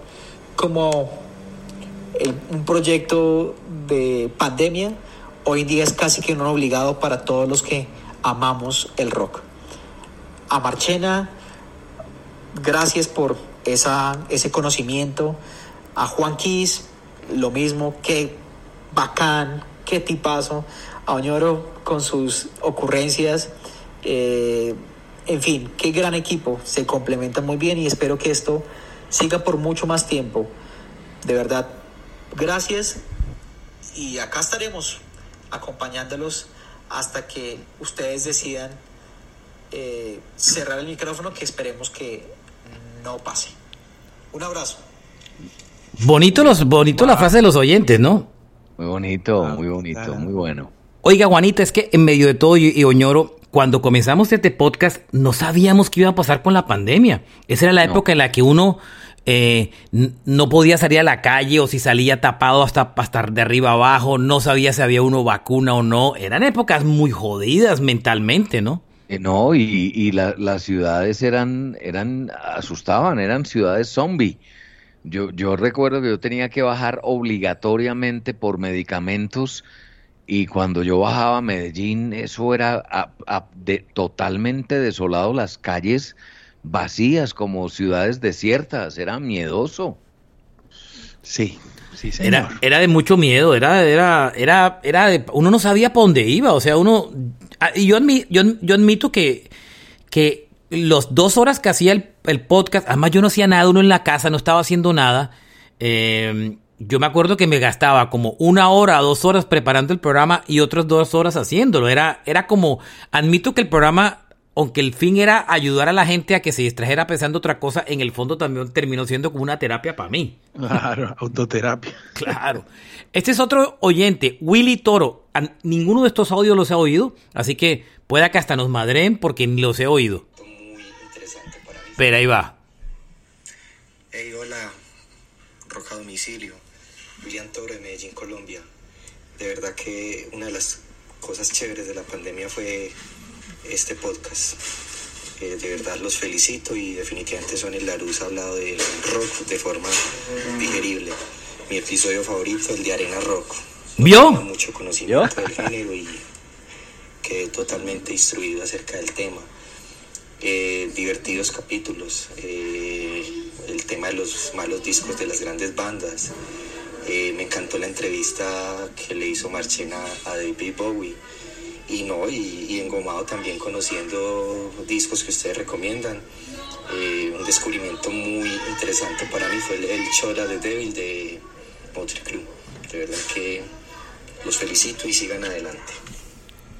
como un proyecto de pandemia, hoy en día es casi que un obligado para todos los que amamos el rock. A Marchena, gracias por esa, ese conocimiento. A Juan Quis, lo mismo, qué bacán, qué tipazo. A Oñoro con sus ocurrencias. Eh, en fin, qué gran equipo, se complementan muy bien y espero que esto siga por mucho más tiempo. De verdad, gracias y acá estaremos acompañándolos hasta que ustedes decidan eh, cerrar el micrófono que esperemos que no pase. Un abrazo. Bonito, los, bonito la frase de los oyentes, ¿no? Muy bonito, muy bonito, muy bueno. Oiga, Juanita, es que en medio de todo y Oñoro, cuando comenzamos este podcast no sabíamos qué iba a pasar con la pandemia. Esa era la época en la que uno eh, no podía salir a la calle o si salía tapado hasta, hasta de arriba abajo, no sabía si había uno vacuna o no. Eran épocas muy jodidas mentalmente, ¿no? Eh, no, y, las ciudades eran, eran, asustaban, eran ciudades zombie. Yo, yo recuerdo que yo tenía que bajar obligatoriamente por medicamentos y cuando yo bajaba a Medellín, eso era de, totalmente desolado, las calles vacías como ciudades desiertas, era miedoso. Sí, sí, señor. Era, era de mucho miedo, era, era, era, era de, uno no sabía para dónde iba, o sea, uno, ah, y yo, yo, yo admito que, que los dos horas que hacía el, podcast, además yo no hacía nada, uno en la casa, no estaba haciendo nada. Eh, yo me acuerdo que me gastaba como una hora, dos horas preparando el programa y otras dos horas haciéndolo. Era, era como, admito que el programa, aunque el fin era ayudar a la gente a que se distrajera pensando otra cosa, en el fondo también terminó siendo como una terapia para mí. Claro, autoterapia. Claro. Este es otro oyente, Willy Toro. ninguno de estos audios los he oído, así que pueda que hasta nos madren porque ni los he oído. Muy interesante para mí. Pero ahí va. Hey, hola, Roja Domicilio. William Toro de Medellín, Colombia. De verdad que una de las cosas chéveres de la pandemia fue este podcast. Eh, de verdad los felicito y definitivamente son el Larus ha hablado del rock de forma digerible. Mi episodio favorito, el de Arena Rock. ¿Vio? Mucho conocimiento del género y quedé totalmente instruido acerca del tema. Eh, divertidos capítulos, eh, el tema de los malos discos de las grandes bandas, eh, me encantó la entrevista que le hizo Marchena a David Bowie. Y no, y, engomado también conociendo discos que ustedes recomiendan. Eh, un descubrimiento muy interesante para mí fue el, el de Devil de Motley Crue. De verdad que los felicito y sigan adelante.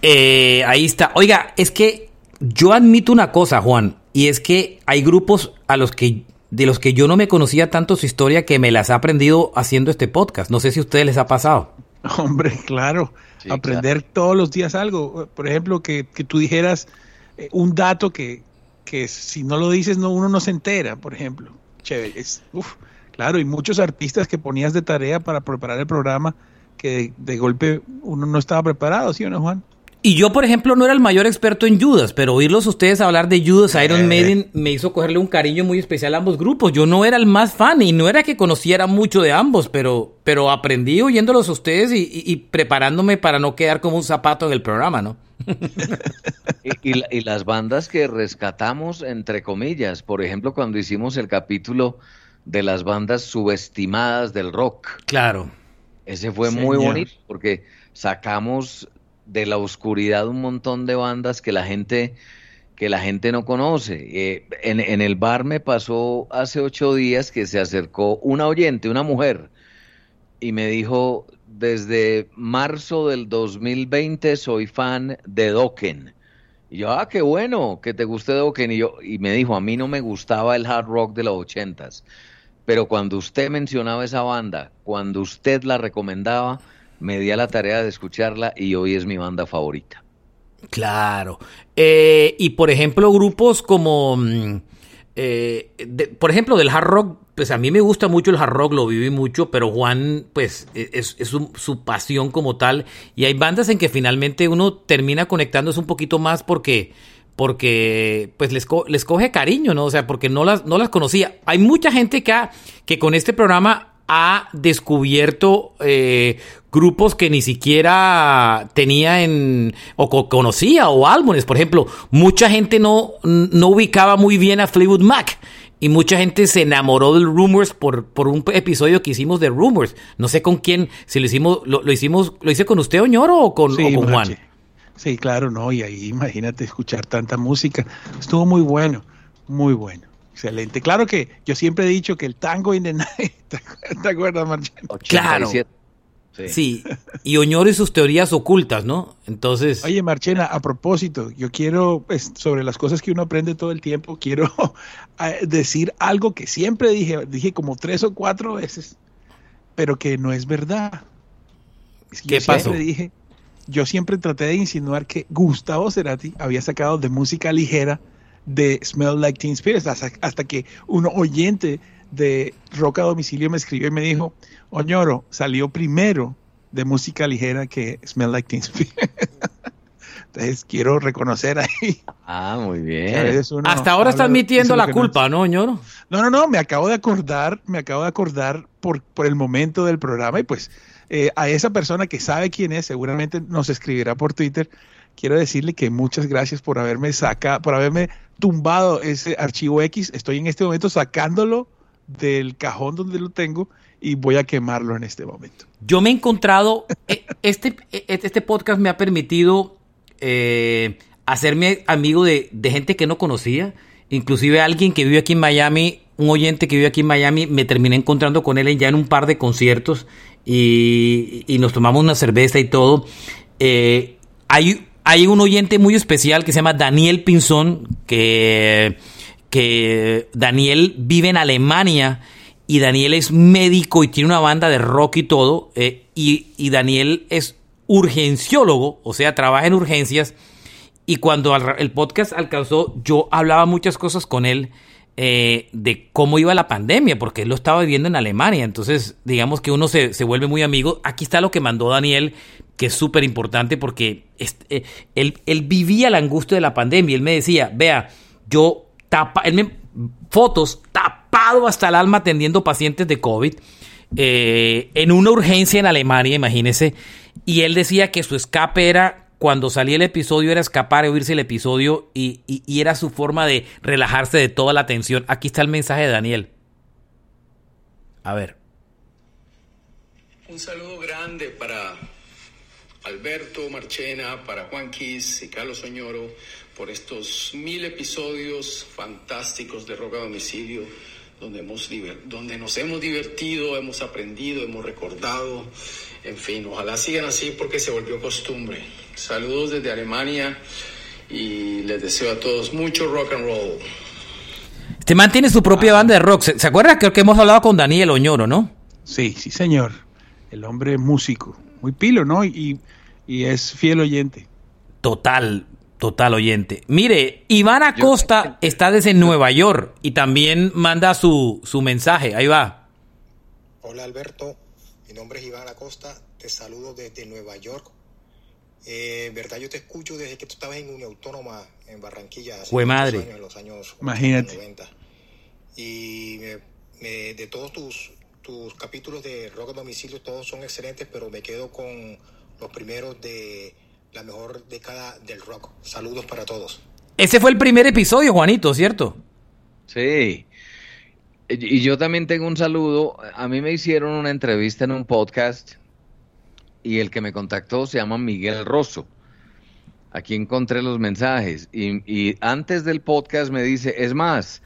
Eh, ahí está. Oiga, es que yo admito una cosa, Juan, y es que hay grupos a los que de los que yo no me conocía tanto su historia que me las ha aprendido haciendo este podcast. No sé si a ustedes les ha pasado. <laughs> Hombre, claro. Aprender todos los días algo. Por ejemplo, que, tú dijeras eh, un dato que, que, si no lo dices no uno no se entera, por ejemplo. Chévere. Es, claro, y muchos artistas que ponías de tarea para preparar el programa que de golpe uno no estaba preparado, ¿sí o no, Juan? Y yo, por ejemplo, no era el mayor experto en Judas, pero oírlos ustedes hablar de Judas, Iron eh. Maiden, me hizo cogerle un cariño muy especial a ambos grupos. Yo no era el más fan y no era que conociera mucho de ambos, pero, pero aprendí oyéndolos a ustedes y, preparándome para no quedar como un zapato en el programa, ¿no? <laughs> y, y, las bandas que rescatamos, entre comillas, por ejemplo, cuando hicimos el capítulo de las bandas subestimadas del rock. Claro. Ese fue muy bonito porque sacamos de la oscuridad un montón de bandas que la gente que la gente no conoce. Eh, en, el bar me pasó hace ocho días que se acercó una oyente, una mujer, y me dijo, desde marzo del 2020 soy fan de Dokken. Y yo, ah, qué bueno, que te guste Dokken. Y, yo, y me dijo, a mí no me gustaba el hard rock de los ochentas, pero cuando usted mencionaba esa banda, cuando usted la recomendaba, me di a la tarea de escucharla y hoy es mi banda favorita. Claro. Eh, y por ejemplo, grupos como, mm, eh, por ejemplo, del hard rock, pues a mí me gusta mucho el hard rock, lo viví mucho, pero Juan, pues e, es, su, pasión como tal. Y hay bandas en que finalmente uno termina conectándose un poquito más porque porque pues les, les coge cariño, ¿no? O sea, porque no las, no las conocía. Hay mucha gente que, que con este programa ha descubierto eh, grupos que ni siquiera tenía en o conocía o álbumes. Por ejemplo, mucha gente no, no ubicaba muy bien a Fleetwood Mac. Y mucha gente se enamoró del Rumors por, por un episodio que hicimos de Rumors. No sé con quién, si lo hicimos, lo, hicimos, ¿lo hice con usted, Oñoro, o con, o con Juan? Sí, claro, no, y ahí imagínate escuchar tanta música. Estuvo muy bueno, muy bueno. Excelente. Claro que yo siempre he dicho que el tango in the night, ¿te acuerdas, Marcelo? Claro. Sí. y Oñoro y sus teorías ocultas, ¿no? Entonces. Oye, Marchena, a propósito, yo quiero, pues, sobre las cosas que uno aprende todo el tiempo, quiero <laughs> decir algo que siempre dije, dije como tres o cuatro veces, pero que no es verdad. ¿Qué pasó? Dije, yo siempre traté de insinuar que Gustavo Cerati había sacado de música ligera de Smell Like Teen Spirit, hasta, que un oyente de Rock a Domicilio me escribió y me dijo, Oñoro, salió primero de música ligera que Smell Like Teen Spirit. <laughs> Entonces quiero reconocer ahí. Ah, muy bien. Hasta ahora está admitiendo la culpa, no, Oñoro? No, no, no, me acabo de acordar, me acabo de acordar por, por el momento del programa y pues eh, a esa persona que sabe quién es, seguramente nos escribirá por Twitter quiero decirle que muchas gracias por haberme sacado, por haberme tumbado ese archivo X. Estoy en este momento sacándolo del cajón donde lo tengo y voy a quemarlo en este momento. Yo me he encontrado, eh, este, eh, este podcast me ha permitido eh, hacerme amigo de, de gente que no conocía. Inclusive alguien que vive aquí en Miami, un oyente que vive aquí en Miami, me terminé encontrando con él ya en un par de conciertos y, y nos tomamos una cerveza y todo. Hay, hay un oyente muy especial que se llama Daniel Pinzón, que, que Daniel vive en Alemania y Daniel es médico y tiene una banda de rock y todo, eh, y, y, Daniel es urgenciólogo, o sea, trabaja en urgencias, y cuando el podcast alcanzó, yo hablaba muchas cosas con él eh, de cómo iba la pandemia, porque él lo estaba viviendo en Alemania, entonces digamos que uno se, se vuelve muy amigo. Aquí está lo que mandó Daniel, que es súper importante porque eh, él, vivía la angustia de la pandemia, él me decía, vea, yo tapa, él me, fotos tapado hasta el alma atendiendo pacientes de COVID. Eh, en una urgencia en Alemania, imagínese, y él decía que su escape era cuando salía el episodio era escapar, oírse el episodio y, y, era su forma de relajarse de toda la tensión. Aquí está el mensaje de Daniel. A ver. Un saludo grande para Alberto Marchena, para Juan Quis y Carlos Soñoro por estos mil episodios fantásticos de Roca Domicilio, donde, hemos, donde nos hemos divertido, hemos aprendido, hemos recordado en fin, ojalá sigan así porque se volvió costumbre. Saludos desde Alemania y les deseo a todos mucho rock and roll. Este man tiene su propia banda de rock. ¿Se, acuerda? Creo que hemos hablado con Daniel Oñoro, ¿no? Sí, sí, señor. El hombre músico. Muy pilo, ¿no? Y, y es fiel oyente. Total, total oyente. Mire, Iván Acosta está desde Nueva York y también manda su, su mensaje. Ahí va. Hola Alberto, mi nombre es Iván Acosta, te saludo desde Nueva York. Eh, verdad, yo te escucho desde que tú estabas en Unión Autónoma en Barranquilla. Hace madre. Años, en los años Imagínate. 90. Y de todos tus, tus capítulos de Rock a Domicilio, todos son excelentes, pero me quedo con los primeros de la mejor década del rock. Saludos para todos. Ese fue el primer episodio, Juanito, ¿cierto? Sí. Y yo también tengo un saludo. A mí me hicieron una entrevista en un podcast y el que me contactó se llama Miguel Rosso. Aquí encontré los mensajes y, antes del podcast me dice, es más,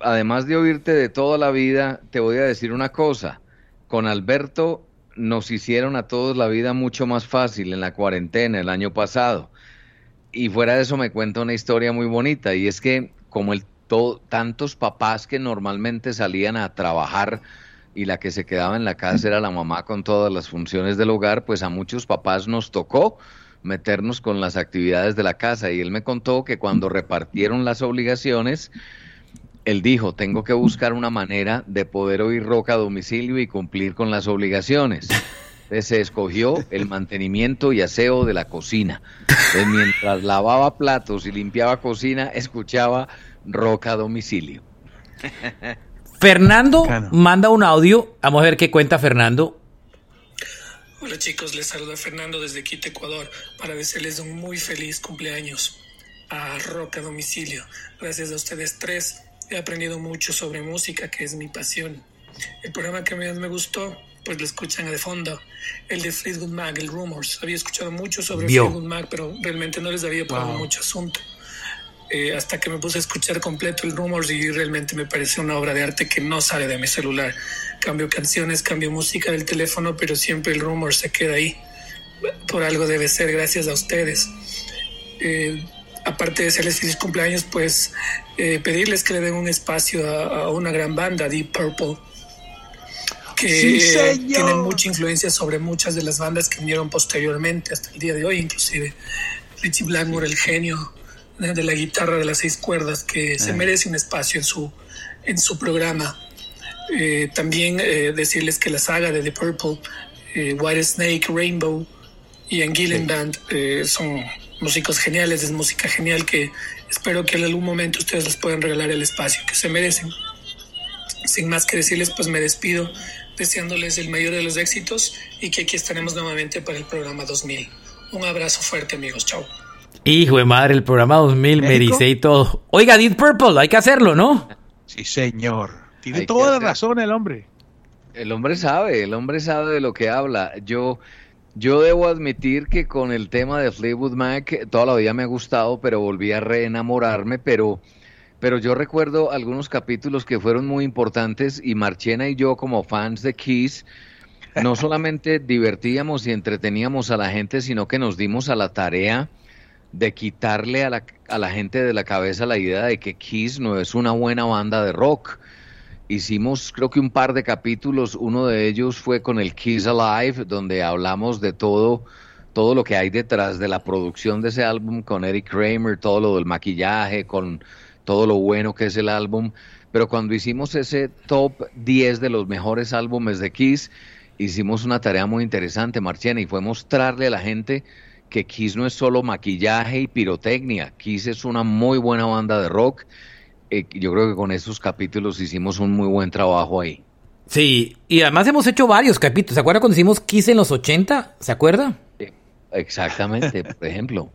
además de oírte de toda la vida, te voy a decir una cosa. Con Alberto nos hicieron a todos la vida mucho más fácil en la cuarentena el año pasado. Y fuera de eso me cuenta una historia muy bonita y es que como el tantos papás que normalmente salían a trabajar y la que se quedaba en la casa era la mamá con todas las funciones del hogar, pues a muchos papás nos tocó meternos con las actividades de la casa y él me contó que cuando repartieron las obligaciones, él dijo, tengo que buscar una manera de poder oír roca a domicilio y cumplir con las obligaciones. Entonces se escogió el mantenimiento y aseo de la cocina. Entonces, mientras lavaba platos y limpiaba cocina, escuchaba Roca a domicilio. Fernando manda un audio. Vamos a ver qué cuenta Fernando. Hola chicos, les saluda Fernando desde Quito, Ecuador, para desearles un muy feliz cumpleaños a Roca a domicilio. Gracias a ustedes tres he aprendido mucho sobre música, que es mi pasión. El programa que más me gustó, pues lo escuchan de fondo, el de Fleetwood Mac, el Rumors. Había escuchado mucho sobre Fleetwood Mac, pero realmente no les había puesto mucho asunto. Eh, hasta que me puse a escuchar completo el Rumors y realmente me parece una obra de arte que no sale de mi celular. Cambio canciones, cambio música del teléfono, pero siempre el Rumors se queda ahí. Por algo debe ser, gracias a ustedes. Eh, aparte de serles feliz cumpleaños, pues eh, pedirles que le den un espacio a, una gran banda, Deep Purple, que tienen mucha influencia sobre muchas de las bandas que vinieron posteriormente, hasta el día de hoy inclusive. Richie Blackmore, el genio, de la guitarra de las seis cuerdas que se merece un espacio en su, en su programa. Eh, también eh, decirles que la saga de The Purple, eh, White Snake, Rainbow y Anguillen Band son músicos geniales, es música genial que espero que en algún momento ustedes les puedan regalar el espacio que se merecen. Sin más que decirles, pues me despido deseándoles el mayor de los éxitos y que aquí estaremos nuevamente para el programa 2000. Un abrazo fuerte amigos, chao. Hijo de madre, el programa 2000 me dice y todo. Oiga, Deep Purple, hay que hacerlo, ¿no? Sí, señor. Tiene toda la razón el hombre. El hombre sabe, el hombre sabe de lo que habla. Yo Yo debo admitir que con el tema de Fleetwood Mac toda la vida me ha gustado, pero volví a reenamorarme, pero, pero yo recuerdo algunos capítulos que fueron muy importantes y Marchena y yo como fans de Kiss no <laughs> solamente divertíamos y entreteníamos a la gente, sino que nos dimos a la tarea de quitarle a la, a la gente de la cabeza la idea de que Kiss no es una buena banda de rock. Hicimos creo que un par de capítulos, uno de ellos fue con el Kiss Alive, donde hablamos de todo, todo lo que hay detrás de la producción de ese álbum, con Eric Kramer, todo lo del maquillaje, con todo lo bueno que es el álbum. Pero cuando hicimos ese top 10 de los mejores álbumes de Kiss, hicimos una tarea muy interesante, Marciana, y fue mostrarle a la gente que Kiss no es solo maquillaje y pirotecnia, Kiss es una muy buena banda de rock. Eh, yo creo que con esos capítulos hicimos un muy buen trabajo ahí. Sí, y además hemos hecho varios capítulos. ¿Se acuerda cuando hicimos Kiss en los 80? ¿Se acuerda? Exactamente, <laughs> por ejemplo.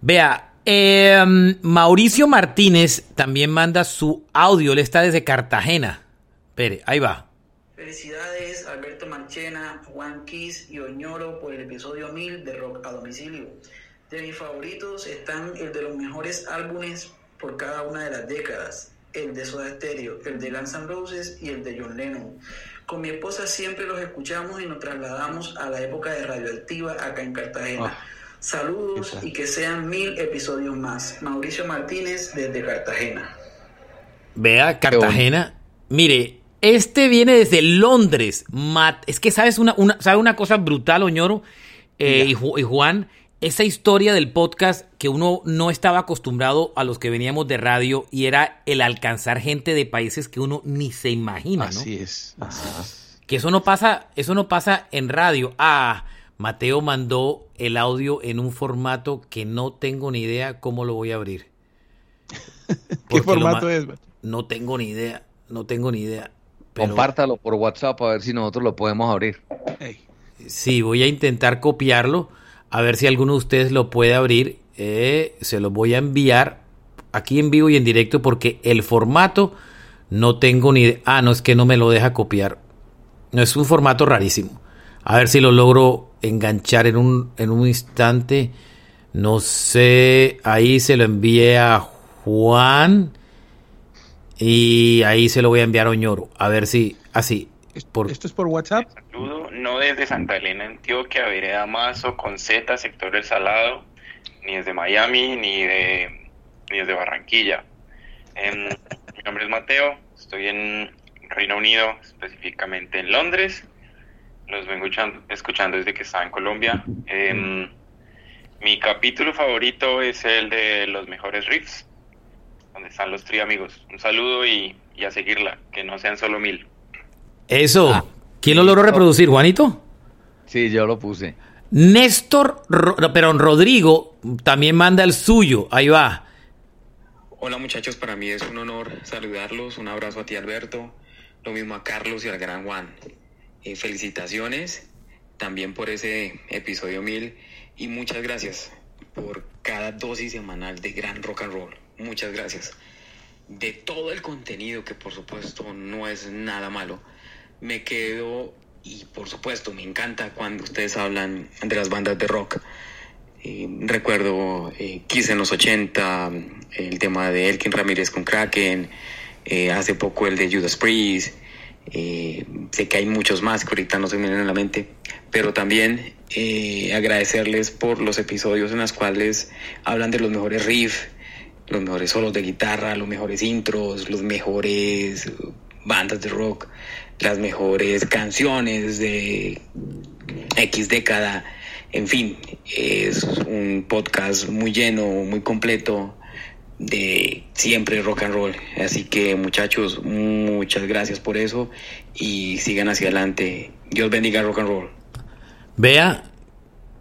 Vea, eh, Mauricio Martínez también manda su audio, él está desde Cartagena. Espere, ahí va. Felicidades Alberto Marchena, Juan Kiss y Oñoro por el episodio 1000 de Rock a Domicilio. De mis favoritos están el de los mejores álbumes por cada una de las décadas, el de Soda Stereo, el de Guns N' Roses y el de John Lennon. Con mi esposa siempre los escuchamos y nos trasladamos a la época de Radioactiva acá en Cartagena. Ah, Saludos y que sean mil episodios más. Mauricio Martínez desde Cartagena. Vea, Cartagena. Mire, este viene desde Londres. Mat- es que sabes una, una, ¿sabe una cosa brutal, Oñoro eh, y, Ju- y Juan. Esa historia del podcast que uno no estaba acostumbrado a los que veníamos de radio y era el alcanzar gente de países que uno ni se imagina, ¿no? Así es. así es. Que eso no pasa, eso no pasa en radio. Ah, Mateo mandó el audio en un formato que no tengo ni idea cómo lo voy a abrir. <laughs> ¿Qué formato ma- es? No tengo ni idea, no tengo ni idea. Pero- Compártalo por WhatsApp a ver si nosotros lo podemos abrir. Sí, voy a intentar copiarlo, a ver si alguno de ustedes lo puede abrir. Eh, se lo voy a enviar aquí en vivo y en directo porque el formato no tengo ni idea. Ah, no, es que no me lo deja copiar. No, es un formato rarísimo. A ver si lo logro enganchar en un, en un instante. No sé, ahí se lo envié a Juan y ahí se lo voy a enviar a Oñoro. A ver si, así. Por, ¿Esto es por WhatsApp? Saludo, no desde Santa Elena, Antioquia, Vereda Mazo, con Z, sector El Salado, ni desde Miami, ni de ni desde Barranquilla. Em, <laughs> mi nombre es Mateo, estoy en Reino Unido, específicamente en Londres. Los vengo escuchando, escuchando desde que estaba en Colombia. Em, mi capítulo favorito es el de los mejores riffs, donde están los tri amigos. Un saludo y, y a seguirla, que no sean solo mil. Eso. ¿Quién lo logró reproducir, Juanito? Sí, yo lo puse. Néstor, pero Rodrigo también manda el suyo. Ahí va. Hola muchachos, para mí es un honor saludarlos. Un abrazo a ti Alberto, lo mismo a Carlos y al gran Juan. Eh, felicitaciones también por ese episodio 1000 y muchas gracias por cada dosis semanal de gran rock and roll. Muchas gracias. De todo el contenido que por supuesto no es nada malo, me quedo y por supuesto me encanta cuando ustedes hablan de las bandas de rock. Eh, recuerdo eh, Kiss en los 80, el tema de Elkin Ramírez con Kraken, eh, hace poco el de Judas Priest, eh, sé que hay muchos más que ahorita no se me vienen a la mente, pero también agradecerles por los episodios en los cuales hablan de los mejores riffs, los mejores solos de guitarra, los mejores intros, los mejores bandas de rock, las mejores canciones de X década. En fin, es un podcast muy lleno, muy completo de siempre rock and roll. Así que muchachos, muchas gracias por eso y sigan hacia adelante. Dios bendiga rock and roll. Vea,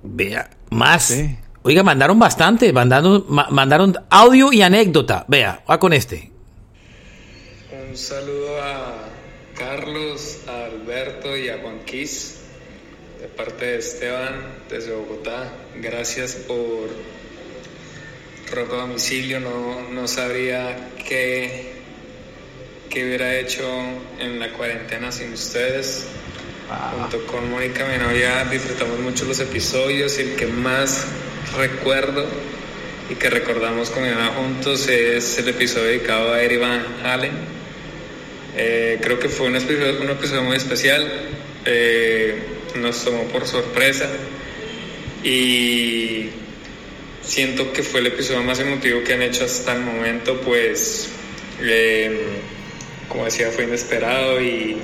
vea, más. Oiga, mandaron bastante, mandaron, ma- mandaron audio y anécdota. Vea, va con este. Un saludo a Carlos, a Alberto y a Juan Quis de parte de Esteban desde Bogotá. Gracias por Rock a Domicilio. No, no sabría qué, qué hubiera hecho en la cuarentena sin ustedes. Junto con Mónica, mi novia, disfrutamos mucho los episodios y el que más recuerdo y que recordamos con mi mamá juntos es el episodio dedicado a Eric Van Halen. Eh, creo que fue un episodio, un episodio muy especial, eh, nos tomó por sorpresa y siento que fue el episodio más emotivo que han hecho hasta el momento, pues eh, como decía fue inesperado y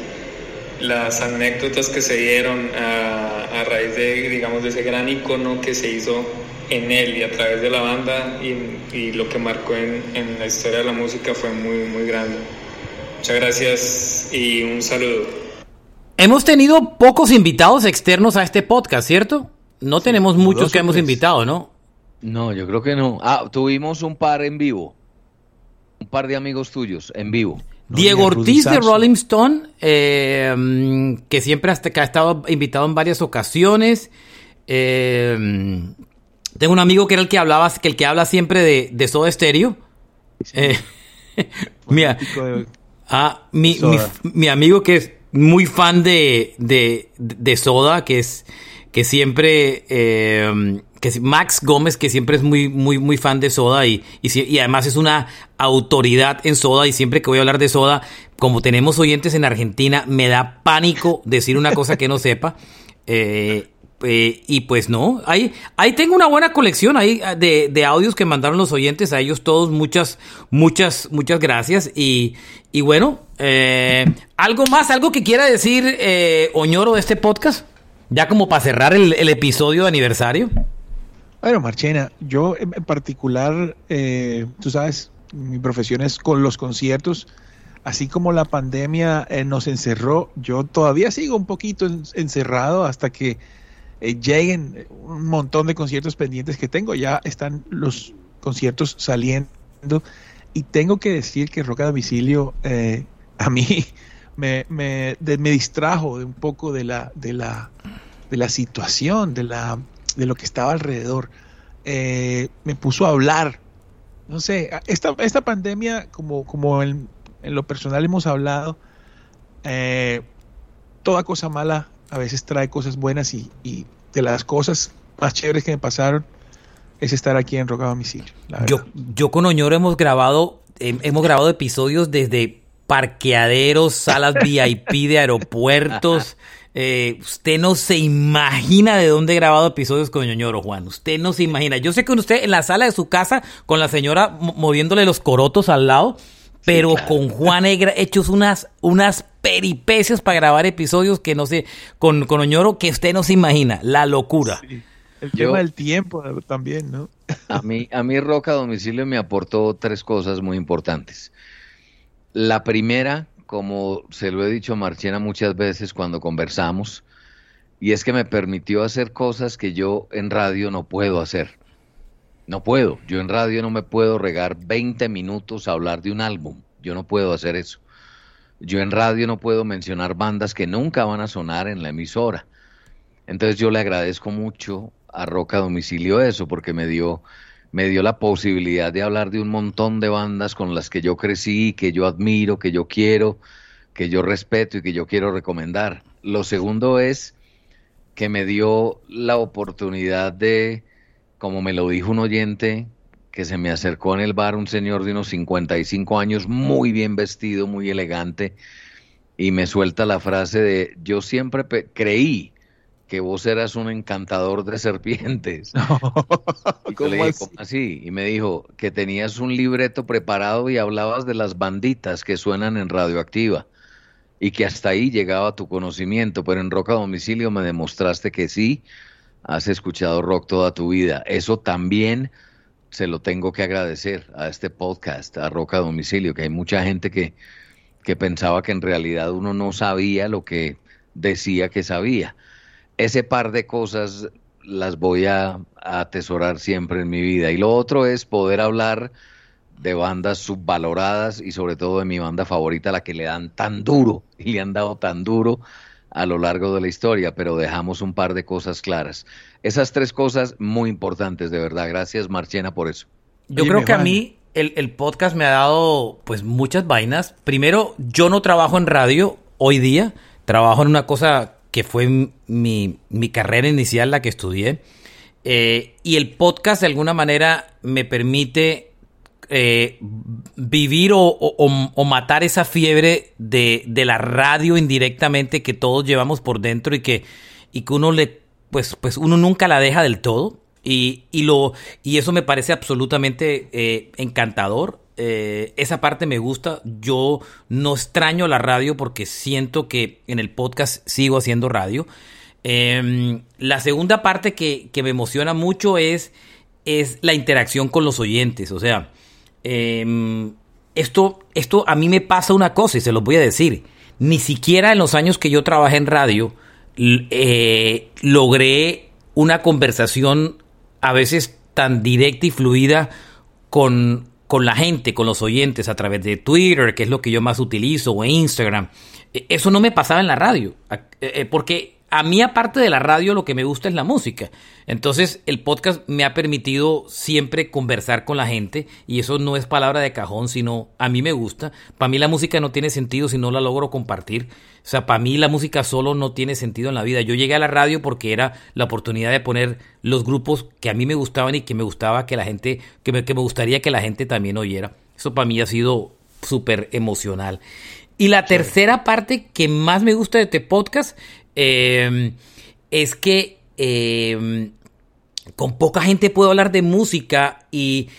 las anécdotas que se dieron a, raíz de digamos de ese gran icono que se hizo en él y a través de la banda y, lo que marcó en, la historia de la música fue muy muy grande. Muchas gracias y un saludo. Hemos tenido pocos invitados externos a este podcast, ¿cierto? No tenemos muchos que hemos invitado, ¿no? No, yo creo que no. Ah, tuvimos un par en vivo. Un par de amigos tuyos en vivo. Diego Ortiz de Rolling Stone, eh, que siempre hasta que ha estado invitado en varias ocasiones. Eh, tengo un amigo que era el que hablaba, que el que habla siempre de, de Soda Stereo. Eh, <laughs> ah, mi, mi, amigo que es muy fan de, de, de Soda, que es que siempre, eh, que Max Gómez, que siempre es muy, muy, muy fan de Soda y, y, además es una autoridad en Soda y siempre que voy a hablar de Soda, como tenemos oyentes en Argentina, me da pánico decir una cosa que no sepa. Eh, eh, y pues no, ahí, ahí tengo una buena colección ahí de, de, audios que mandaron los oyentes, a ellos todos muchas, muchas, muchas gracias. Y, y bueno, algo más, algo que quiera decir Oñoro de este podcast. Ya como para cerrar el, episodio de aniversario. Bueno, Marchena, yo en particular, eh, tú sabes, mi profesión es con los conciertos. Así como la pandemia eh, nos encerró, yo todavía sigo un poquito encerrado hasta que eh, lleguen un montón de conciertos pendientes que tengo. Ya están los conciertos saliendo. Y tengo que decir que Roca Domicilio a mí <laughs> me, me, distrajo de un poco de la, de la, de la situación, de, la, de lo que estaba alrededor. Eh, me puso a hablar. No sé, esta, esta pandemia, como, como en, lo personal hemos hablado, eh, toda cosa mala a veces trae cosas buenas y, y, de las cosas más chéveres que me pasaron es estar aquí en Roca Domicilio. Yo, yo con Oñoro hemos grabado, hemos grabado episodios desde parqueaderos, salas <laughs> VIP de aeropuertos. Eh, usted no se imagina de dónde he grabado episodios con Ñoñoro, Juan. Usted no se imagina. Yo sé que usted en la sala de su casa con la señora moviéndole los corotos al lado, pero con Juan he hecho unas, unas peripecias para grabar episodios que no sé, con, con Oñoro que usted no se imagina. La locura. El tema del tiempo también, ¿no? <laughs> A mí, a mí Roca Domicilio me aportó tres cosas muy importantes. La primera, como se lo he dicho a Marchena muchas veces cuando conversamos, y es que me permitió hacer cosas que yo en radio no puedo hacer. No puedo. Yo en radio no me puedo regar 20 minutos a hablar de un álbum. Yo no puedo hacer eso. Yo en radio no puedo mencionar bandas que nunca van a sonar en la emisora. Entonces yo le agradezco mucho a Roca Domicilio eso, porque me dio me dio la posibilidad de hablar de un montón de bandas con las que yo crecí, que yo admiro, que yo quiero, que yo respeto y que yo quiero recomendar. Lo segundo es que me dio la oportunidad de, como me lo dijo un oyente, que se me acercó en el bar un señor de unos 55 años, muy bien vestido, muy elegante, y me suelta la frase de, yo siempre creí que vos eras un encantador de serpientes. <laughs> ¿Cómo así? Y me dijo que tenías un libreto preparado y hablabas de las banditas que suenan en radioactiva y que hasta ahí llegaba tu conocimiento, pero en Rock a Domicilio me demostraste que sí, has escuchado rock toda tu vida. Eso también se lo tengo que agradecer a este podcast, a Rock a Domicilio, que hay mucha gente que, que pensaba que en realidad uno no sabía lo que decía que sabía ese par de cosas las voy a, atesorar siempre en mi vida. Y lo otro es poder hablar de bandas subvaloradas y sobre todo de mi banda favorita, la que le dan tan duro y <laughs> le han dado tan duro a lo largo de la historia, pero dejamos un par de cosas claras. Esas tres cosas muy importantes, de verdad. Gracias, Marchena, por eso. Yo creo que a mí el, el, podcast me ha dado pues muchas vainas. Primero, yo no trabajo en radio hoy día, trabajo en una cosa que fue mi, mi carrera inicial, la que estudié. Eh, y el podcast de alguna manera me permite eh, vivir o, matar esa fiebre de, de, la radio indirectamente que todos llevamos por dentro y que, y que uno le, pues, pues uno nunca la deja del todo. Y, y lo, y eso me parece absolutamente eh, encantador. Eh, esa parte me gusta. Yo no extraño la radio porque siento que en el podcast sigo haciendo radio. Em, la segunda parte que, que, me emociona mucho es, es la interacción con los oyentes. O sea, Em, esto, esto a mí me pasa una cosa y se los voy a decir. Ni siquiera en los años que yo trabajé en radio eh, logré una conversación a veces tan directa y fluida con, con la gente, con los oyentes, a través de Twitter, que es lo que yo más utilizo, o Instagram. E, eso no me pasaba en la radio, eh, eh, porque a mí aparte de la radio lo que me gusta es la música. Entonces el podcast me ha permitido siempre conversar con la gente y eso no es palabra de cajón, sino a mí me gusta. Para mí la música no tiene sentido si no la logro compartir. O sea, para mí la música solo no tiene sentido en la vida. Yo llegué a la radio porque era la oportunidad de poner los grupos que a mí me gustaban y que me gustaba que la gente, que me, que me gustaría que la gente también oyera. Eso para mí ha sido súper emocional. Y la tercera parte que más me gusta de este podcast Em, es que em, con poca gente puedo hablar de música y,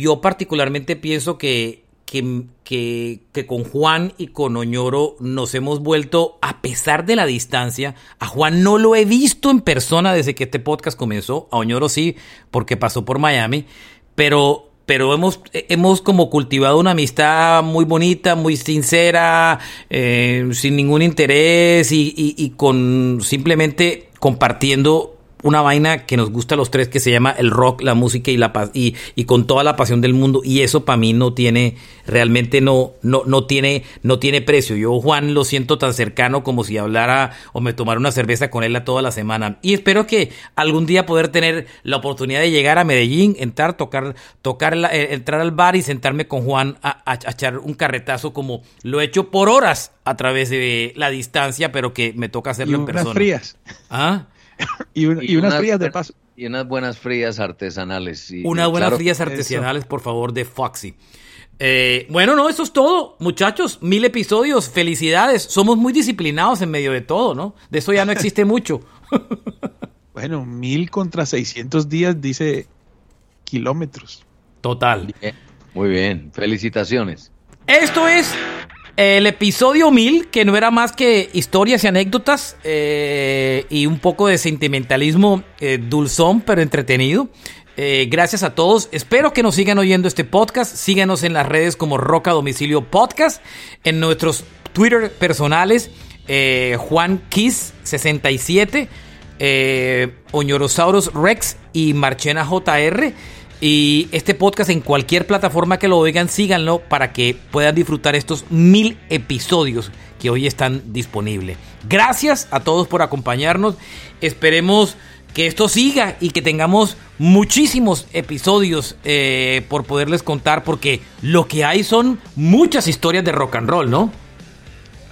yo particularmente pienso que, que, con Juan y con Oñoro nos hemos vuelto, a pesar de la distancia, a Juan no lo he visto en persona desde que este podcast comenzó, a Oñoro sí, porque pasó por Miami, pero pero hemos, hemos como cultivado una amistad muy bonita, muy sincera, eh, sin ningún interés y, y, y, con simplemente compartiendo una vaina que nos gusta a los tres que se llama el rock, la música y la y, y con toda la pasión del mundo y eso para mí no tiene realmente no no no tiene no tiene precio. Yo Juan lo siento tan cercano como si hablara o me tomara una cerveza con él a toda la semana y espero que algún día poder tener la oportunidad de llegar a Medellín, entrar, tocar tocar eh, entrar al bar y sentarme con Juan a, a echar un carretazo como lo he hecho por horas a través de la distancia, pero que me toca hacerlo en persona. frías. ¿Ah? <laughs> y, unas, frías de paso. Y unas buenas frías artesanales. unas buenas frías artesanales, por favor, de Foxy. Eh, bueno, no, eso es todo, muchachos. Mil episodios, felicidades. Somos muy disciplinados en medio de todo, ¿no? De eso ya no existe <laughs> mucho. bueno, mil contra seiscientos días dice kilómetros. Total. Muy bien, felicitaciones. Esto es el episodio 1000, que no era más que historias y anécdotas eh, y un poco de sentimentalismo eh, dulzón, pero entretenido. Eh, gracias a todos. Espero que nos sigan oyendo este podcast. Síganos en las redes como Roca Domicilio Podcast, en nuestros Twitter personales, Juan Kiss 67, Oñorosaurus Rex y Marchena JR. Y este podcast en cualquier plataforma que lo oigan, síganlo para que puedan disfrutar estos mil episodios que hoy están disponibles. Gracias a todos por acompañarnos. Esperemos que esto siga y que tengamos muchísimos episodios eh, por poderles contar, porque lo que hay son muchas historias de rock and roll, ¿no?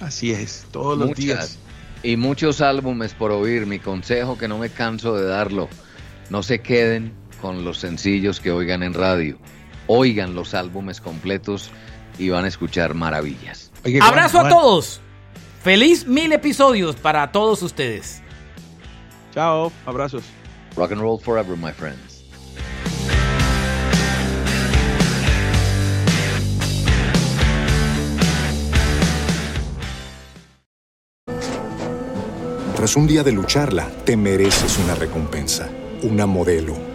Así es, todos los días. Y muchos álbumes por oír. Mi consejo que no me canso de darlo. No se queden con los sencillos que oigan en radio. Oigan los álbumes completos y van a escuchar maravillas. Abrazo a todos. Feliz mil episodios para todos ustedes. Chao, abrazos. Rock and roll forever, my friends. Tras un día de lucharla, te mereces una recompensa, una modelo